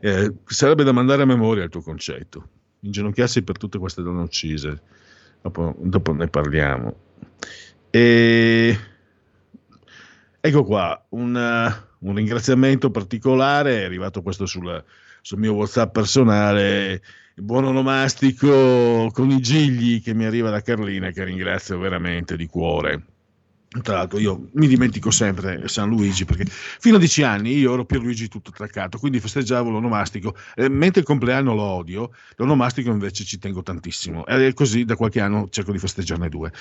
[SPEAKER 1] eh, sarebbe da mandare a memoria il tuo concetto. Inginocchiarsi per tutte queste donne uccise. Dopo, dopo ne parliamo. E ecco qua, un, un ringraziamento particolare, è arrivato questo sulla sul mio WhatsApp personale il buon onomastico con i gigli che mi arriva da Carlina, che ringrazio veramente di cuore. Tra l'altro io mi dimentico sempre San Luigi perché fino a dieci anni io ero Pierluigi tutto attaccato, quindi festeggiavo l'onomastico, eh, mentre il compleanno lo odio, l'onomastico invece ci tengo tantissimo e così da qualche anno cerco di festeggiarne due.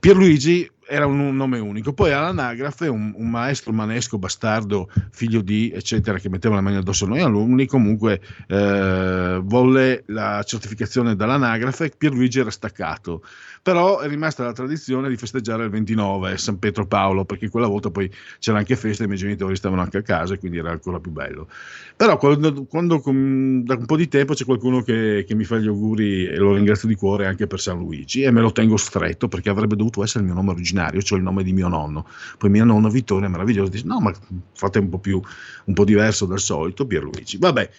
[SPEAKER 1] Pierluigi era un, nome unico, poi all'anagrafe un, un, maestro manesco bastardo, figlio di eccetera, che metteva la mano addosso a noi alunni, comunque eh, volle la certificazione dall'anagrafe, Pierluigi era staccato. Però è rimasta la tradizione di festeggiare il 29 San Pietro Paolo perché quella volta poi c'era anche festa e i miei genitori stavano anche a casa quindi era ancora più bello. Però quando, quando da un po' di tempo c'è qualcuno che, che, mi fa gli auguri e lo ringrazio di cuore anche per San Luigi e me lo tengo stretto perché avrebbe dovuto essere il mio nome originario cioè il nome di mio nonno poi mio nonno Vittorio è meraviglioso dice no ma fate un po' più un po' diverso dal solito Pierluigi vabbè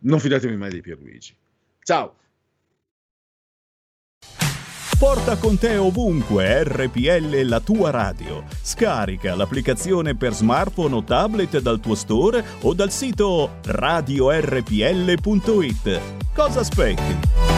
[SPEAKER 1] non fidatevi mai di Pierluigi ciao
[SPEAKER 12] Porta con te ovunque RPL la tua radio. Scarica l'applicazione per smartphone o tablet dal tuo store o dal sito radiorpl.it. Cosa aspetti?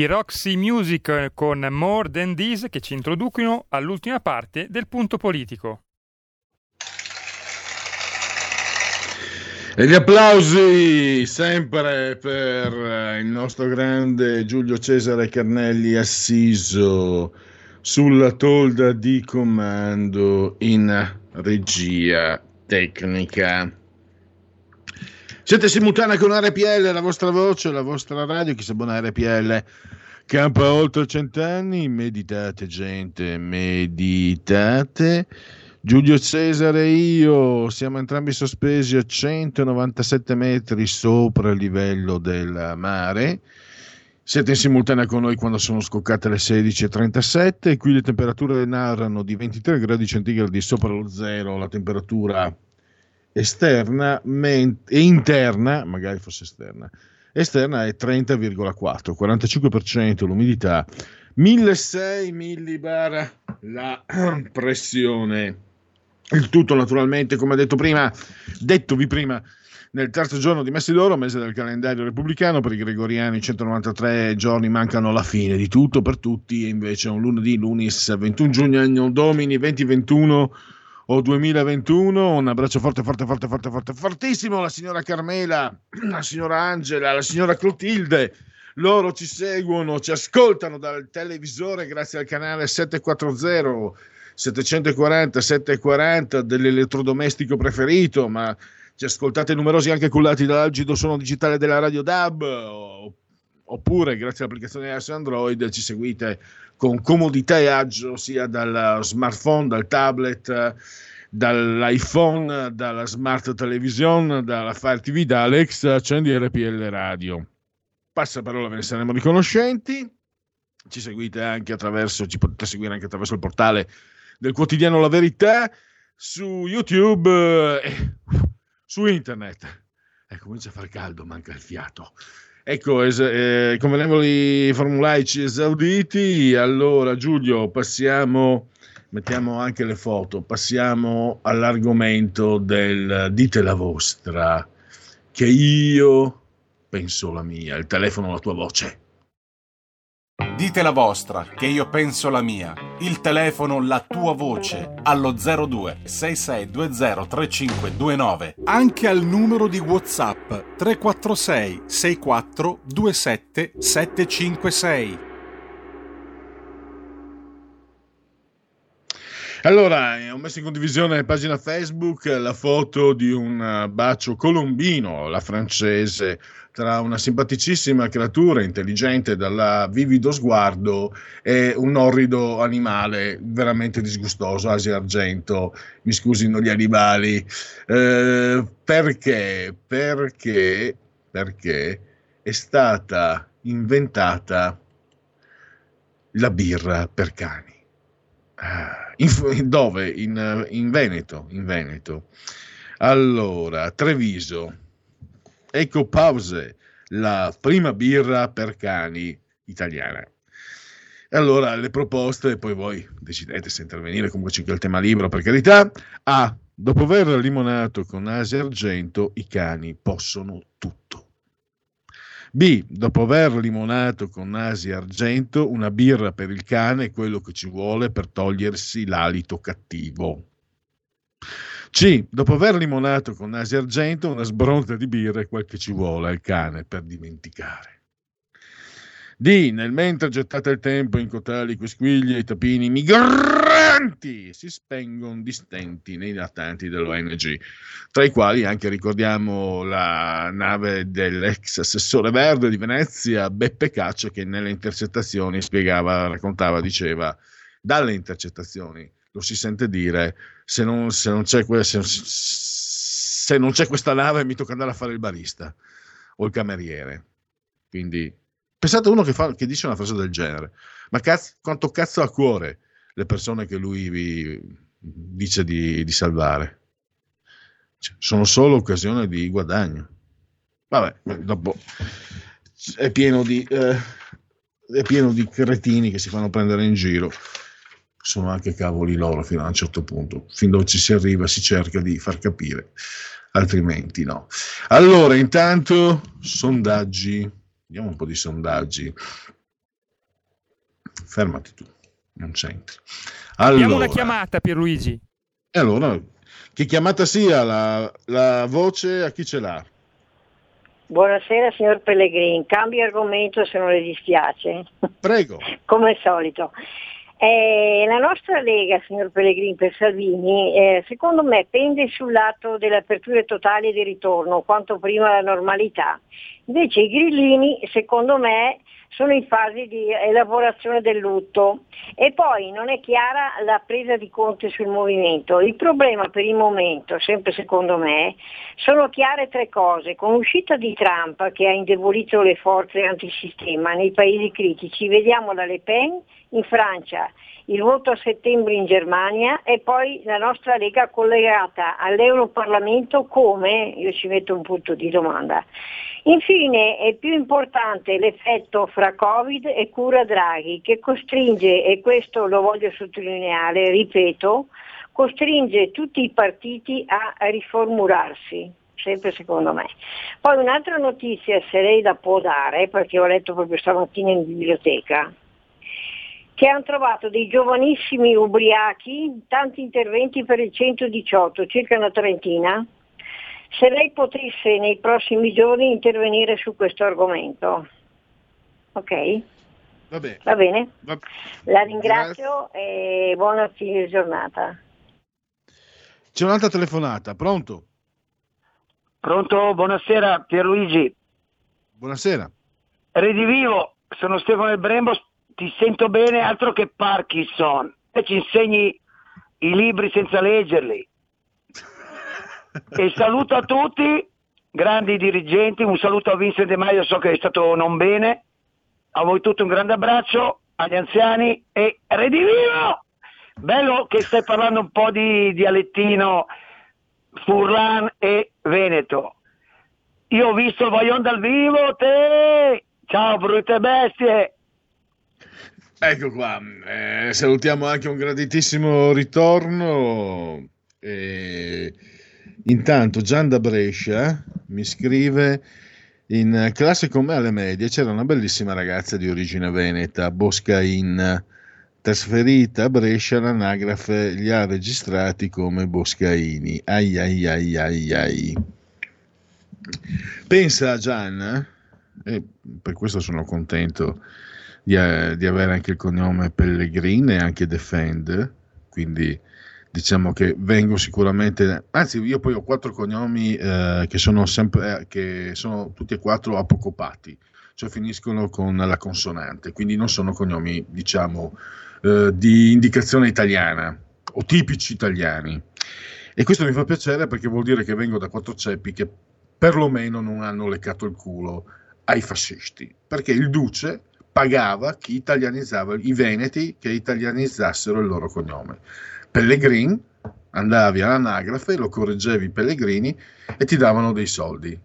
[SPEAKER 21] I
[SPEAKER 16] Roxy Music con More Than This che ci introducono all'ultima parte del punto politico.
[SPEAKER 1] E gli applausi sempre per eh, il nostro grande Giulio Cesare Carnelli assiso sulla tolda di comando in regia tecnica. Siete simultanei con RPL, la vostra voce, la vostra radio, chi sa buona RPL. Campa oltre cent'anni, meditate gente, meditate. Giulio Cesare e io siamo entrambi sospesi a 197 metri sopra il livello del mare. Siete in simultanea con noi quando sono scoccate le 16.37 e qui le temperature narrano di 23 gradi centigradi sopra lo zero la temperatura esterna men- e interna, magari fosse esterna, esterna è 30,4, 45% l'umidità, 1600 millibar la pressione. Il tutto naturalmente, come detto prima, dettovi prima, nel terzo giorno di Messidoro, mese del calendario repubblicano, per i gregoriani 193 giorni mancano alla fine di tutto per tutti, e invece un lunedì, lunis 21 giugno, anno domini 2021 o 2021. Un abbraccio forte, forte, forte, forte, forte, fortissimo alla signora Carmela, la signora Angela, la signora Clotilde. Loro ci seguono, ci ascoltano dal televisore grazie al canale 740 740 740 dell'elettrodomestico preferito, ma ci ascoltate numerosi anche cullati dall'algido suono digitale della Radio DAB oppure grazie all'applicazione iOS Android ci seguite con comodità e agio sia dal smartphone, dal tablet, eh, dall'iPhone, dalla smart television, dalla Fire TV, da Alex, accendi RPL Radio. Passa parola, ve ne saremo riconoscenti. Ci seguite anche attraverso, ci potete seguire anche attraverso il portale del quotidiano La Verità su YouTube eh, e su internet. E comincia a far caldo, manca il fiato. Ecco, es- eh, convenevoli formulaici esauditi, allora Giulio passiamo, mettiamo anche le foto, passiamo all'argomento del dite la vostra, che io penso la mia, il telefono la tua voce.
[SPEAKER 17] Dite la vostra, che io penso la mia. Il telefono, la tua voce, allo 02 6620 3529. Anche al numero di WhatsApp 346 64 27 756.
[SPEAKER 1] Allora, eh, ho messo in condivisione nella pagina Facebook la foto di un eh, bacio colombino, la francese, tra una simpaticissima creatura intelligente dalla vivido sguardo e un orrido animale veramente disgustoso, Asia Argento, mi scusino gli animali. Eh, perché? Perché? Perché è stata inventata la birra per cani. Ah, in- dove? In, in Veneto, in Veneto. Allora, Treviso. Ecco Pause, la prima birra per cani italiana. Allora le proposte, poi voi decidete se intervenire, comunque c'è il tema libero per carità. A. Dopo aver limonato con Asia Argento, i cani possono tutto. B. Dopo aver limonato con Asia Argento, una birra per il cane è quello che ci vuole per togliersi l'alito cattivo. C. Dopo aver limonato con Asia Argento, una sbronza di birra è quel che ci vuole al cane per dimenticare. D. Nel mentre gettate il tempo in cotali, quisquiglie e tapini migranti si spengono distenti nei natanti dell'ONG, tra i quali anche ricordiamo la nave dell'ex assessore verde di Venezia, Beppe Caccia, che nelle intercettazioni spiegava, raccontava, diceva, dalle intercettazioni lo si sente dire, se non, se non c'è, se- se non c'è questa nave mi tocca andare a fare il barista o il cameriere. Quindi pensate a uno che, fa- che dice una frase del genere, ma cazzo, quanto cazzo ha a cuore le persone che lui vi dice di, di salvare? Cioè, sono solo occasione di guadagno. Vabbè, dopo è pieno di, eh, è pieno di cretini che si fanno prendere in giro. Sono anche cavoli loro fino a un certo punto. Fin dove ci si arriva si cerca di far capire, altrimenti no. Allora, intanto, sondaggi. Vediamo un po' di sondaggi. Fermati tu, non senti.
[SPEAKER 16] Abbiamo
[SPEAKER 1] Allora,
[SPEAKER 16] una chiamata, Pierluigi.
[SPEAKER 1] e allora, che chiamata sia la, la voce a chi ce l'ha?
[SPEAKER 22] Buonasera signor Pellegrini, cambio argomento se non le dispiace.
[SPEAKER 1] Prego.
[SPEAKER 22] Come al solito. Eh, la nostra Lega, signor Pellegrini, per Salvini, eh, secondo me pende sul lato dell'apertura totale e di ritorno, quanto prima alla normalità. Invece i grillini, secondo me, sono in fase di elaborazione del lutto e poi non è chiara la presa di conto sul movimento. Il problema per il momento, sempre secondo me, sono chiare tre cose. Con l'uscita di Trump che ha indebolito le forze antisistema nei paesi critici, vediamo la Le Pen in Francia, il voto a settembre in Germania e poi la nostra Lega collegata all'Europarlamento come, io ci metto un punto di domanda. Infine è più importante l'effetto fra Covid e cura Draghi che costringe, e questo lo voglio sottolineare, ripeto, costringe tutti i partiti a riformularsi, sempre secondo me. Poi un'altra notizia, se lei la può dare, perché ho letto proprio stamattina in biblioteca, che hanno trovato dei giovanissimi ubriachi, tanti interventi per il 118, circa una trentina. Se lei potesse nei prossimi giorni intervenire su questo argomento. Ok?
[SPEAKER 1] Vabbè.
[SPEAKER 22] Va bene?
[SPEAKER 1] Va-
[SPEAKER 22] La ringrazio e buona fine giornata.
[SPEAKER 1] C'è un'altra telefonata, pronto?
[SPEAKER 18] Pronto, buonasera Pierluigi.
[SPEAKER 1] Buonasera.
[SPEAKER 18] Redivivo, sono Stefano del Brembo, ti sento bene, altro che Parkinson. E ci insegni i libri senza leggerli. e saluto a tutti, grandi dirigenti, un saluto a Vincent De Maio, so che è stato non bene. A voi tutti un grande abbraccio, agli anziani e redivivo! Bello che stai parlando un po' di dialettino Furlan e Veneto. Io ho visto il Vaillon dal vivo, te! Ciao brutte bestie!
[SPEAKER 1] Ecco qua, eh, salutiamo anche un graditissimo ritorno. E intanto Gian da Brescia mi scrive in classe con me alle medie c'era una bellissima ragazza di origine veneta, Boscain, trasferita a Brescia l'anagrafe li ha registrati come Boscaini. Ai ai ai ai ai. Pensa Gian, e per questo sono contento di, eh, di avere anche il cognome Pellegrin e anche Defend, quindi diciamo che vengo sicuramente, anzi io poi ho quattro cognomi eh, che sono sempre, eh, che sono tutti e quattro apocopati, cioè finiscono con la consonante, quindi non sono cognomi diciamo eh, di indicazione italiana o tipici italiani. E questo mi fa piacere perché vuol dire che vengo da quattro ceppi che perlomeno non hanno leccato il culo ai fascisti, perché il duce pagava chi italianizzava i veneti che italianizzassero il loro cognome. Pellegrin, andavi all'anagrafe, lo correggevi Pellegrini e ti davano dei soldi.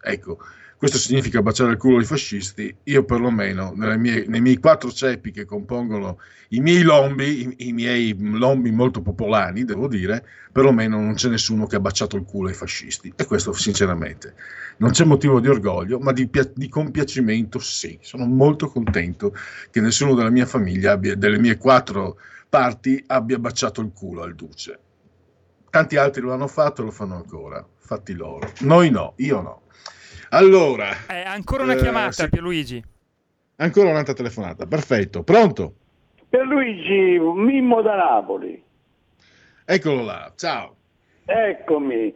[SPEAKER 1] Ecco, questo significa baciare il culo ai fascisti. Io perlomeno mie- nei miei quattro ceppi che compongono i miei lombi, i, i miei lombi molto popolani, devo dire, perlomeno non c'è nessuno che ha baciato il culo ai fascisti. E questo sinceramente non c'è motivo di orgoglio, ma di, di compiacimento sì. Sono molto contento che nessuno della mia famiglia, abbia, delle mie quattro parti, abbia baciato il culo al duce. Tanti altri lo hanno fatto e lo fanno ancora. Fatti loro. Noi no, io no. Allora,
[SPEAKER 16] Eh, ancora una
[SPEAKER 1] Eh,
[SPEAKER 16] chiamata,
[SPEAKER 1] sì.
[SPEAKER 16] Pierluigi.
[SPEAKER 1] ancora un'altra telefonata. Perfetto, pronto?
[SPEAKER 23] Per Luigi, Mimmo da Napoli.
[SPEAKER 1] Eccolo là, ciao.
[SPEAKER 23] Eccomi.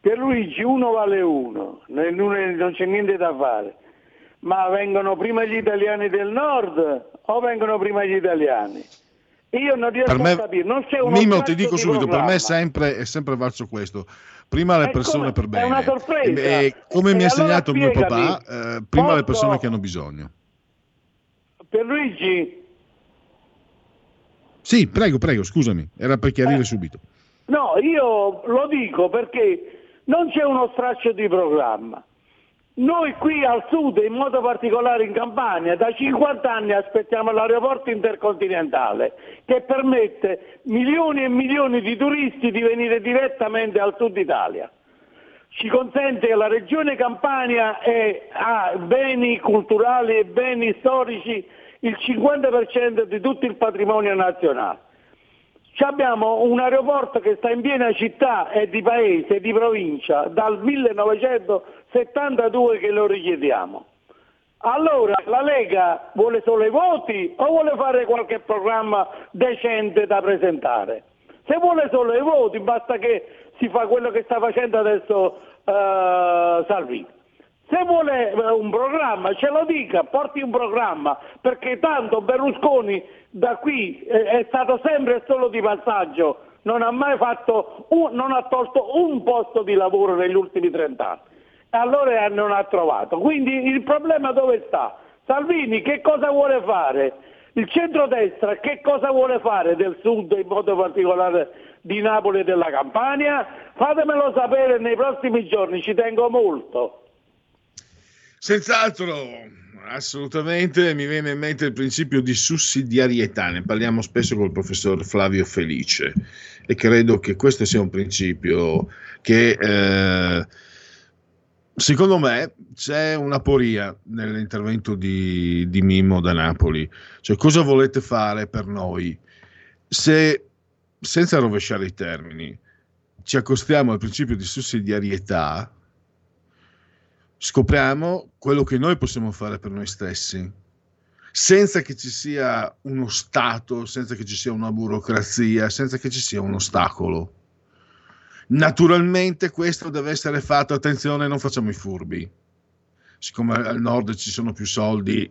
[SPEAKER 23] Per Luigi uno vale uno, non c'è niente da fare. Ma vengono prima gli italiani del nord o vengono prima gli italiani? Io non riesco
[SPEAKER 1] me,
[SPEAKER 23] a capire, non c'è uno straccio
[SPEAKER 1] ti dico
[SPEAKER 23] di
[SPEAKER 1] subito, per me è sempre, è sempre valso questo. Prima le
[SPEAKER 23] È
[SPEAKER 1] persone
[SPEAKER 23] come-
[SPEAKER 1] per
[SPEAKER 23] è
[SPEAKER 1] bene.
[SPEAKER 23] una sorpresa.
[SPEAKER 1] E, e come mi
[SPEAKER 23] E
[SPEAKER 1] ha
[SPEAKER 23] allora
[SPEAKER 1] insegnato mio papà, eh, prima le persone che hanno bisogno.
[SPEAKER 23] Per Luigi,
[SPEAKER 1] Sì, prego, prego, scusami, era per
[SPEAKER 23] Eh.
[SPEAKER 1] chiarire subito.
[SPEAKER 23] no, io lo dico perché non c'è uno straccio di programma. Noi qui al sud, in modo particolare in Campania, da 50 anni aspettiamo l'aeroporto intercontinentale che permette milioni e milioni di turisti di venire direttamente al sud Italia. ci consente che la regione Campania ha beni culturali e beni storici il 50% di tutto il patrimonio nazionale. Abbiamo un aeroporto che sta in piena città e di paese, di provincia, dal 1972 che lo richiediamo. Allora la Lega vuole solo i voti o vuole fare qualche programma decente da presentare? Se vuole solo i voti basta che si fa quello che sta facendo adesso eh, Salvini. Se vuole eh, un programma ce lo dica, porti un programma, perché tanto Berlusconi da qui eh, è stato sempre solo di passaggio, non ha mai fatto, un- non ha tolto un posto di lavoro negli ultimi 30 anni. E allora non ha trovato. Quindi il problema dove sta? Salvini che cosa vuole fare? Il centrodestra che cosa vuole fare del sud, in modo particolare di Napoli e della Campania? Fatemelo sapere nei prossimi giorni, ci tengo molto.
[SPEAKER 1] Senz'altro, assolutamente, mi viene in mente il principio di sussidiarietà, ne parliamo spesso col professor Flavio Felice e credo che questo sia un principio che eh, secondo me c'è una poria nell'intervento di, di Mimmo da Napoli, cioè cosa volete fare per noi? Se senza rovesciare i termini ci accostiamo al principio di sussidiarietà, scopriamo quello che noi possiamo fare per noi stessi, senza che ci sia uno Stato, senza che ci sia una burocrazia, senza che ci sia un ostacolo. Naturalmente questo deve essere fatto, attenzione, non facciamo i furbi. Siccome al nord ci sono più soldi,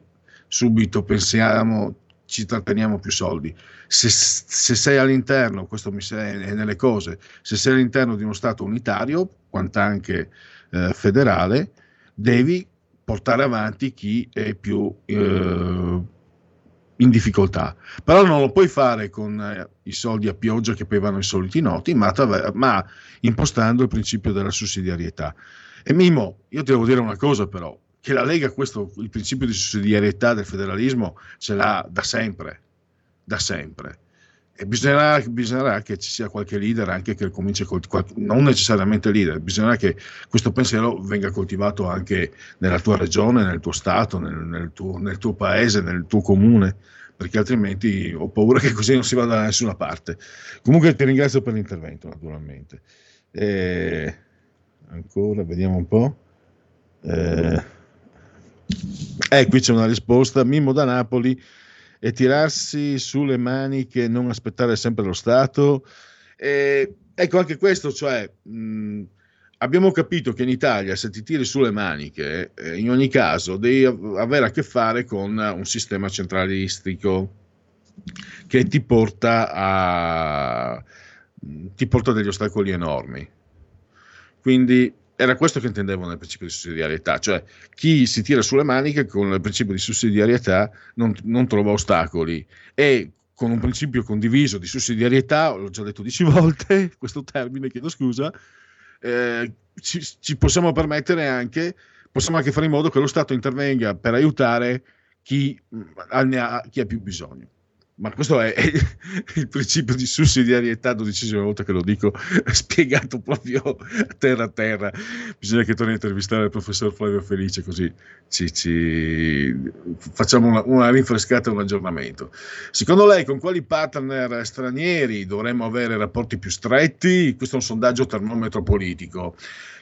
[SPEAKER 1] subito pensiamo, ci tratteniamo più soldi. Se, se sei all'interno, questo mi sei è nelle cose, se sei all'interno di uno Stato unitario, quant'anche eh, federale, devi portare avanti chi è più eh, in difficoltà. Però non lo puoi fare con eh, i soldi a pioggia che poi vanno ai soliti noti, ma, ma impostando il principio della sussidiarietà. E Mimo, io ti devo dire una cosa però, che la Lega questo, il principio di sussidiarietà del federalismo ce l'ha da sempre, da sempre. E bisognerà, bisognerà che ci sia qualche leader anche che cominci a coltivare, non necessariamente leader, bisognerà che questo pensiero venga coltivato anche nella tua regione, nel tuo stato, nel, nel tuo, nel tuo paese, nel tuo comune, perché altrimenti ho paura che così non si vada da nessuna parte. Comunque ti ringrazio per l'intervento, naturalmente. E ancora, vediamo un po'. Eh, eh, qui c'è una risposta. Mimmo da Napoli e tirarsi sulle maniche non aspettare sempre lo Stato. E, ecco anche questo, cioè mh, abbiamo capito che in Italia se ti tiri sulle maniche, eh, in ogni caso devi av- avere a che fare con un sistema centralistico che ti porta a ti porta degli ostacoli enormi. Quindi era questo che intendevo nel principio di sussidiarietà, cioè chi si tira sulle maniche con il principio di sussidiarietà non, non trova ostacoli e con un principio condiviso di sussidiarietà, l'ho già detto dieci volte, questo termine, chiedo scusa, eh, ci, ci possiamo permettere anche, possiamo anche fare in modo che lo Stato intervenga per aiutare chi, ne ha, chi ha più bisogno. Ma questo è, il principio di sussidiarietà, dodicesima volta che lo dico, spiegato proprio a terra a terra. Bisogna che torni a intervistare il professor Flavio Felice, così ci, ci facciamo una, una rinfrescata un aggiornamento. Secondo lei, con quali partner stranieri dovremmo avere rapporti più stretti? Questo è un sondaggio termometro politico.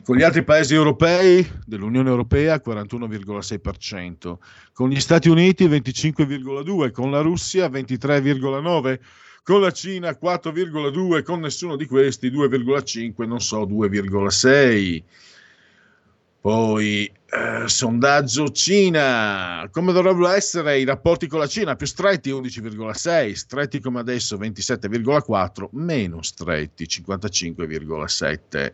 [SPEAKER 1] Con gli altri paesi europei dell'Unione Europea 41,6%, con gli Stati Uniti 25,2%, con la Russia 23,9%, con la Cina 4,2%, con nessuno di questi 2,5%, non so 2,6%. Poi eh, sondaggio Cina, come dovrebbero essere i rapporti con la Cina? Più stretti 11,6, stretti come adesso 27,4, meno stretti 55,7.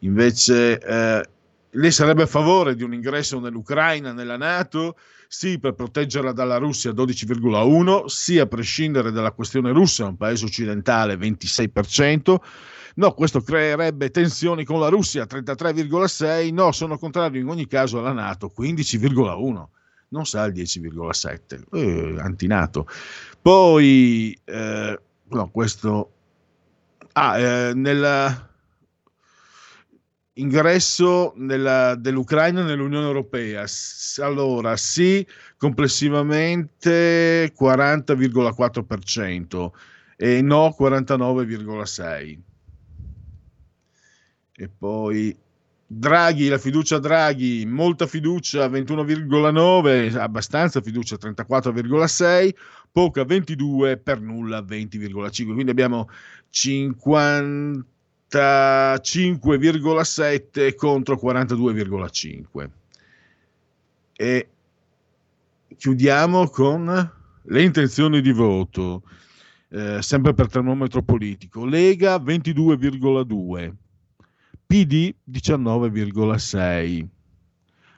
[SPEAKER 1] Invece eh, lei sarebbe a favore di un ingresso nell'Ucraina, nella Nato? Sì, per proteggerla dalla Russia 12,1, sì a prescindere dalla questione russa, un paese occidentale 26%. No, questo creerebbe tensioni con la Russia 33,6. No, sono contrario in ogni caso alla Nato 15,1. Non sa il 10,7. Eh, antinato. Poi, eh, no, questo... Ah, eh, nella ingresso nella- dell'Ucraina nell'Unione Europea. Allora, sì, complessivamente 40,4% e no 49,6%. E poi Draghi, la fiducia Draghi, molta fiducia 21,9, abbastanza fiducia 34,6, poca 22, per nulla 20,5. Quindi abbiamo 55,7 contro 42,5. E chiudiamo con le intenzioni di voto, eh, sempre per termometro politico. Lega 22,2. PD 19,6,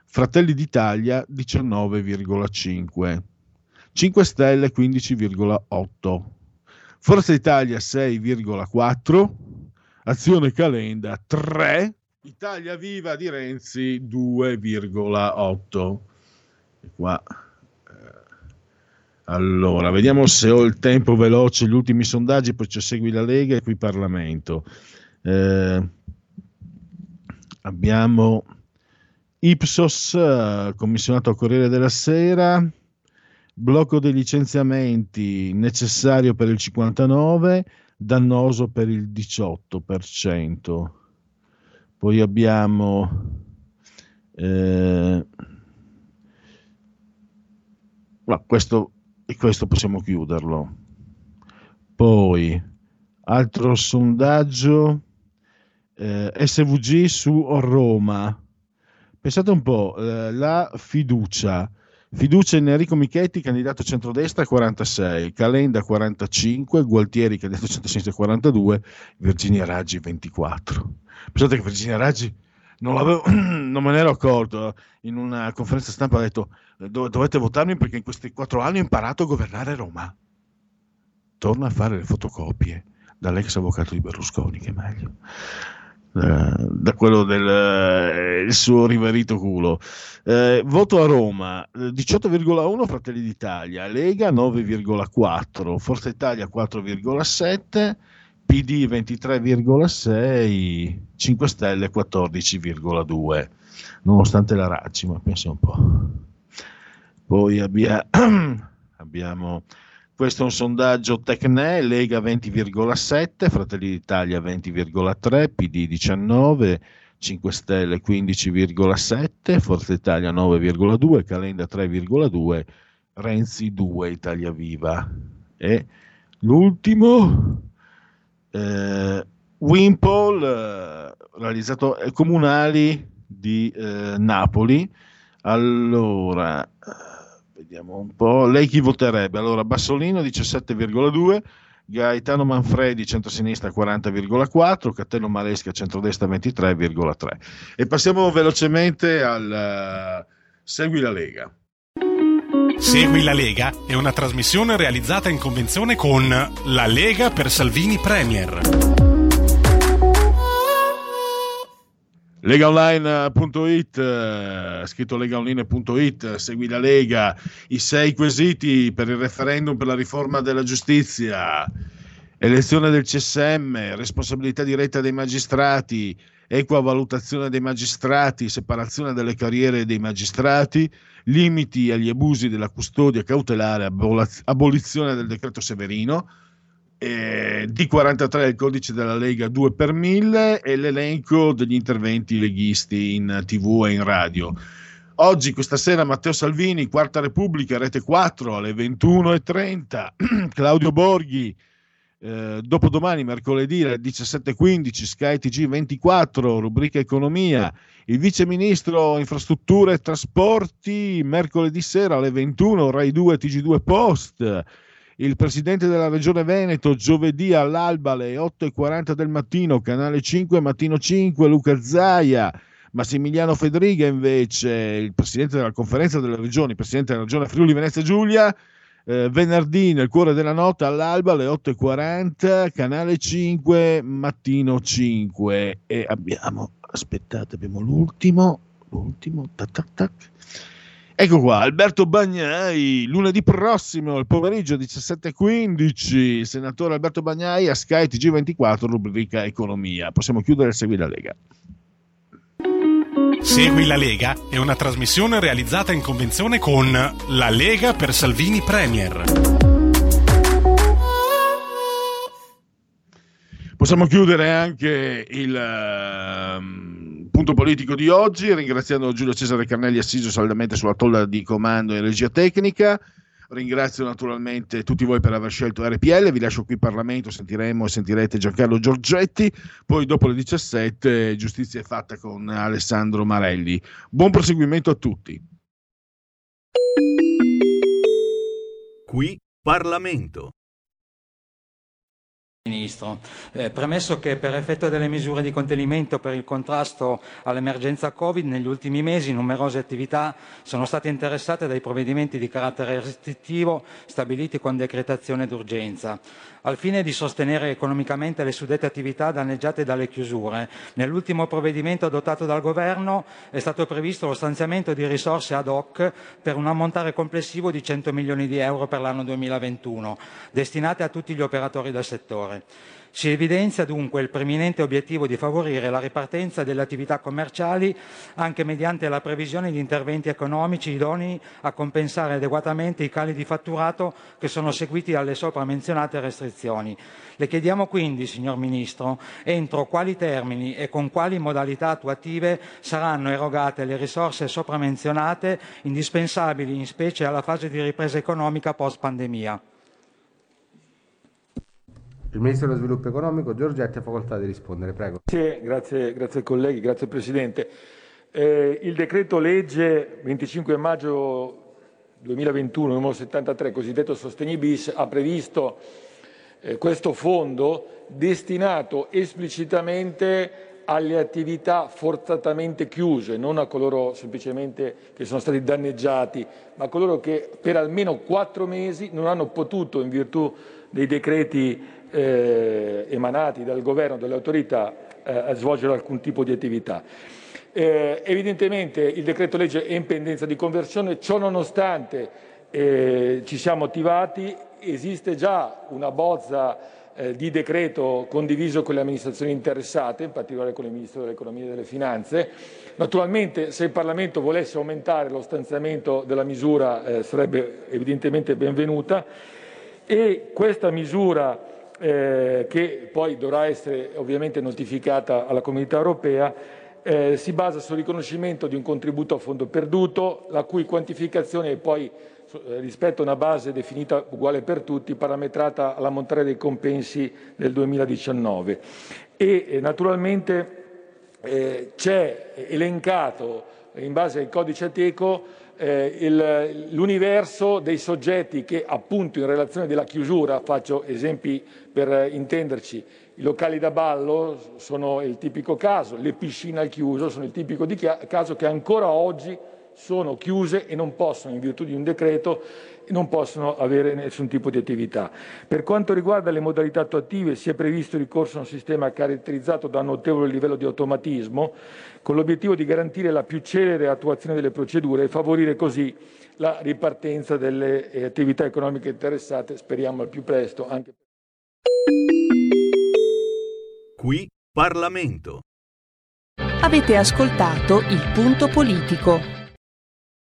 [SPEAKER 1] Fratelli d'Italia 19,5, 5 Stelle 15,8, Forza Italia 6,4, Azione Calenda 3, Italia Viva di Renzi 2,8. E qua eh, allora, vediamo se ho il tempo veloce, gli ultimi sondaggi, poi ci segui la Lega e qui Parlamento. Eh, abbiamo Ipsos, commissionato al Corriere della Sera, blocco dei licenziamenti necessario per il 59, dannoso per il 18%. Poi abbiamo eh, ma questo, questo possiamo chiuderlo. Poi, altro sondaggio, eh, SVG su Roma. Pensate un po', eh, la fiducia. Fiducia in Enrico Michetti, candidato centrodestra 46, Calenda 45, Gualtieri, candidato centrosinistra 42, Virginia Raggi 24. Pensate che Virginia Raggi non, non me ne ero accorto. In una conferenza stampa ha detto "Do- dovete votarmi perché in questi quattro anni ho imparato a governare Roma. Torna a fare le fotocopie dall'ex avvocato di Berlusconi, che è meglio. Eh, da quello del eh, suo riverito culo. Eh, voto a Roma eh, 18,1 Fratelli d'Italia, Lega 9,4, Forza Italia 4,7, PD 23,6, 5 Stelle 14,2, nonostante la Raggi, ma pensa un po'. Poi abbia- abbiamo, questo è un sondaggio Tecne, Lega 20,7, Fratelli d'Italia 20,3, PD 19, 5 Stelle 15,7, Forza Italia 9,2, Calenda 3,2, Renzi 2, Italia Viva. E l'ultimo, eh, Wimpol, eh, realizzato eh, comunali di eh, Napoli. Allora, eh, vediamo un po'. Lei chi voterebbe? Allora, Bassolino 17,2, Gaetano Manfredi, centrosinistra 40,4, Cattello Maresca, centrodestra 23,3. E passiamo velocemente al eh, Segui la Lega.
[SPEAKER 17] Segui la Lega è una trasmissione realizzata in convenzione con La Lega per Salvini Premier.
[SPEAKER 1] Legaonline.it, eh, scritto legaonline.it, segui la Lega, i sei quesiti per il referendum per la riforma della giustizia, elezione del CSM, responsabilità diretta dei magistrati, equa valutazione dei magistrati, separazione delle carriere dei magistrati, limiti agli abusi della custodia cautelare, abolizione del decreto Severino, eh, D43 il codice della Lega 2 per 1000 e l'elenco degli interventi leghisti in tv e in radio. Oggi, questa sera, Matteo Salvini, Quarta Repubblica, Rete 4 alle 21.30, Claudio Borghi, eh, dopodomani, mercoledì alle 17.15, Sky TG 24, rubrica Economia, il Vice Ministro Infrastrutture e Trasporti, mercoledì sera alle 21, Rai 2 TG2 Post, il presidente della regione Veneto giovedì all'alba alle 8.40 del mattino, canale 5, mattino 5, Luca Zaia. Massimiliano Fedriga invece, il presidente della conferenza delle regioni, presidente della regione Friuli Venezia Giulia, eh, venerdì nel cuore della notte all'alba alle 8.40, canale 5, mattino 5. E abbiamo, aspettate, abbiamo l'ultimo, l'ultimo, tac tac tac. Ecco qua, Alberto Bagnai, lunedì prossimo, il pomeriggio 17.15, senatore Alberto Bagnai a Sky TG24, rubrica Economia. Possiamo chiudere e seguire la Lega.
[SPEAKER 17] Segui la Lega è una trasmissione realizzata in convenzione con La Lega per Salvini Premier.
[SPEAKER 1] Possiamo chiudere anche il ehm, punto politico di oggi ringraziando Giulio Cesare Carnelli assiso saldamente sulla tolla di comando e regia tecnica. Ringrazio naturalmente tutti voi per aver scelto RPL, vi lascio qui in Parlamento, sentiremo e sentirete Giancarlo Giorgetti, poi dopo le 17 giustizia è fatta con Alessandro Marelli. Buon proseguimento a tutti.
[SPEAKER 24] Qui Parlamento.
[SPEAKER 25] Ministro, eh, premesso che per effetto delle misure di contenimento per il contrasto all'emergenza Covid, negli ultimi mesi numerose attività sono state interessate dai provvedimenti di carattere restrittivo stabiliti con decretazione d'urgenza. Al fine di sostenere economicamente le suddette attività danneggiate dalle chiusure, nell'ultimo provvedimento adottato dal Governo è stato previsto lo stanziamento di risorse ad hoc per un ammontare complessivo di 100 milioni di euro per l'anno 2021, destinate a tutti gli operatori del settore. Si evidenzia dunque il preminente obiettivo di favorire la ripartenza delle attività commerciali anche mediante la previsione di interventi economici idonei a compensare adeguatamente i cali di fatturato che sono seguiti alle sopra menzionate restrizioni. Le chiediamo quindi, signor Ministro, entro quali termini e con quali modalità attuative saranno erogate le risorse sopra menzionate indispensabili in specie alla fase di ripresa economica post pandemia.
[SPEAKER 26] Il Ministro dello Sviluppo Economico Giorgetti ha facoltà di rispondere, prego.
[SPEAKER 27] Sì, grazie, grazie colleghi, grazie Presidente. Eh, il decreto legge 25 maggio 2021, numero 73, cosiddetto Sostegni bis, ha previsto eh, questo fondo destinato esplicitamente alle attività forzatamente chiuse, non a coloro semplicemente che sono stati danneggiati, ma a coloro che per almeno quattro mesi non hanno potuto, in virtù dei decreti eh, emanati dal governo, dalle autorità, eh, svolgere alcun tipo di attività. Eh, evidentemente il decreto legge è in pendenza di conversione, ciò nonostante eh, ci siamo attivati, esiste già una bozza eh, di decreto condiviso con le amministrazioni interessate, in particolare con il Ministro dell'Economia e delle Finanze. Naturalmente se il Parlamento volesse aumentare lo stanziamento della misura eh, sarebbe evidentemente benvenuta e questa misura eh, che poi dovrà essere ovviamente notificata alla Comunità Europea eh, si basa sul riconoscimento di un contributo a fondo perduto, la cui quantificazione è poi eh, rispetto a una base definita uguale per tutti, parametrata all'ammontare dei compensi del 2019. E eh, naturalmente eh, c'è elencato in base al codice Ateco eh, l'universo dei soggetti che appunto in relazione della chiusura, faccio esempi per intenderci, i locali da ballo sono il tipico caso, le piscine al chiuso sono il tipico caso che ancora oggi sono chiuse e non possono, in virtù di un decreto, non possono avere nessun tipo di attività. Per quanto riguarda le modalità attuative, si è previsto il ricorso a un sistema caratterizzato da un notevole livello di automatismo, con l'obiettivo di garantire la più celere attuazione delle procedure e favorire così la ripartenza delle eh, attività economiche interessate, speriamo al più presto, anche
[SPEAKER 24] Qui Parlamento.
[SPEAKER 11] Avete ascoltato il punto politico.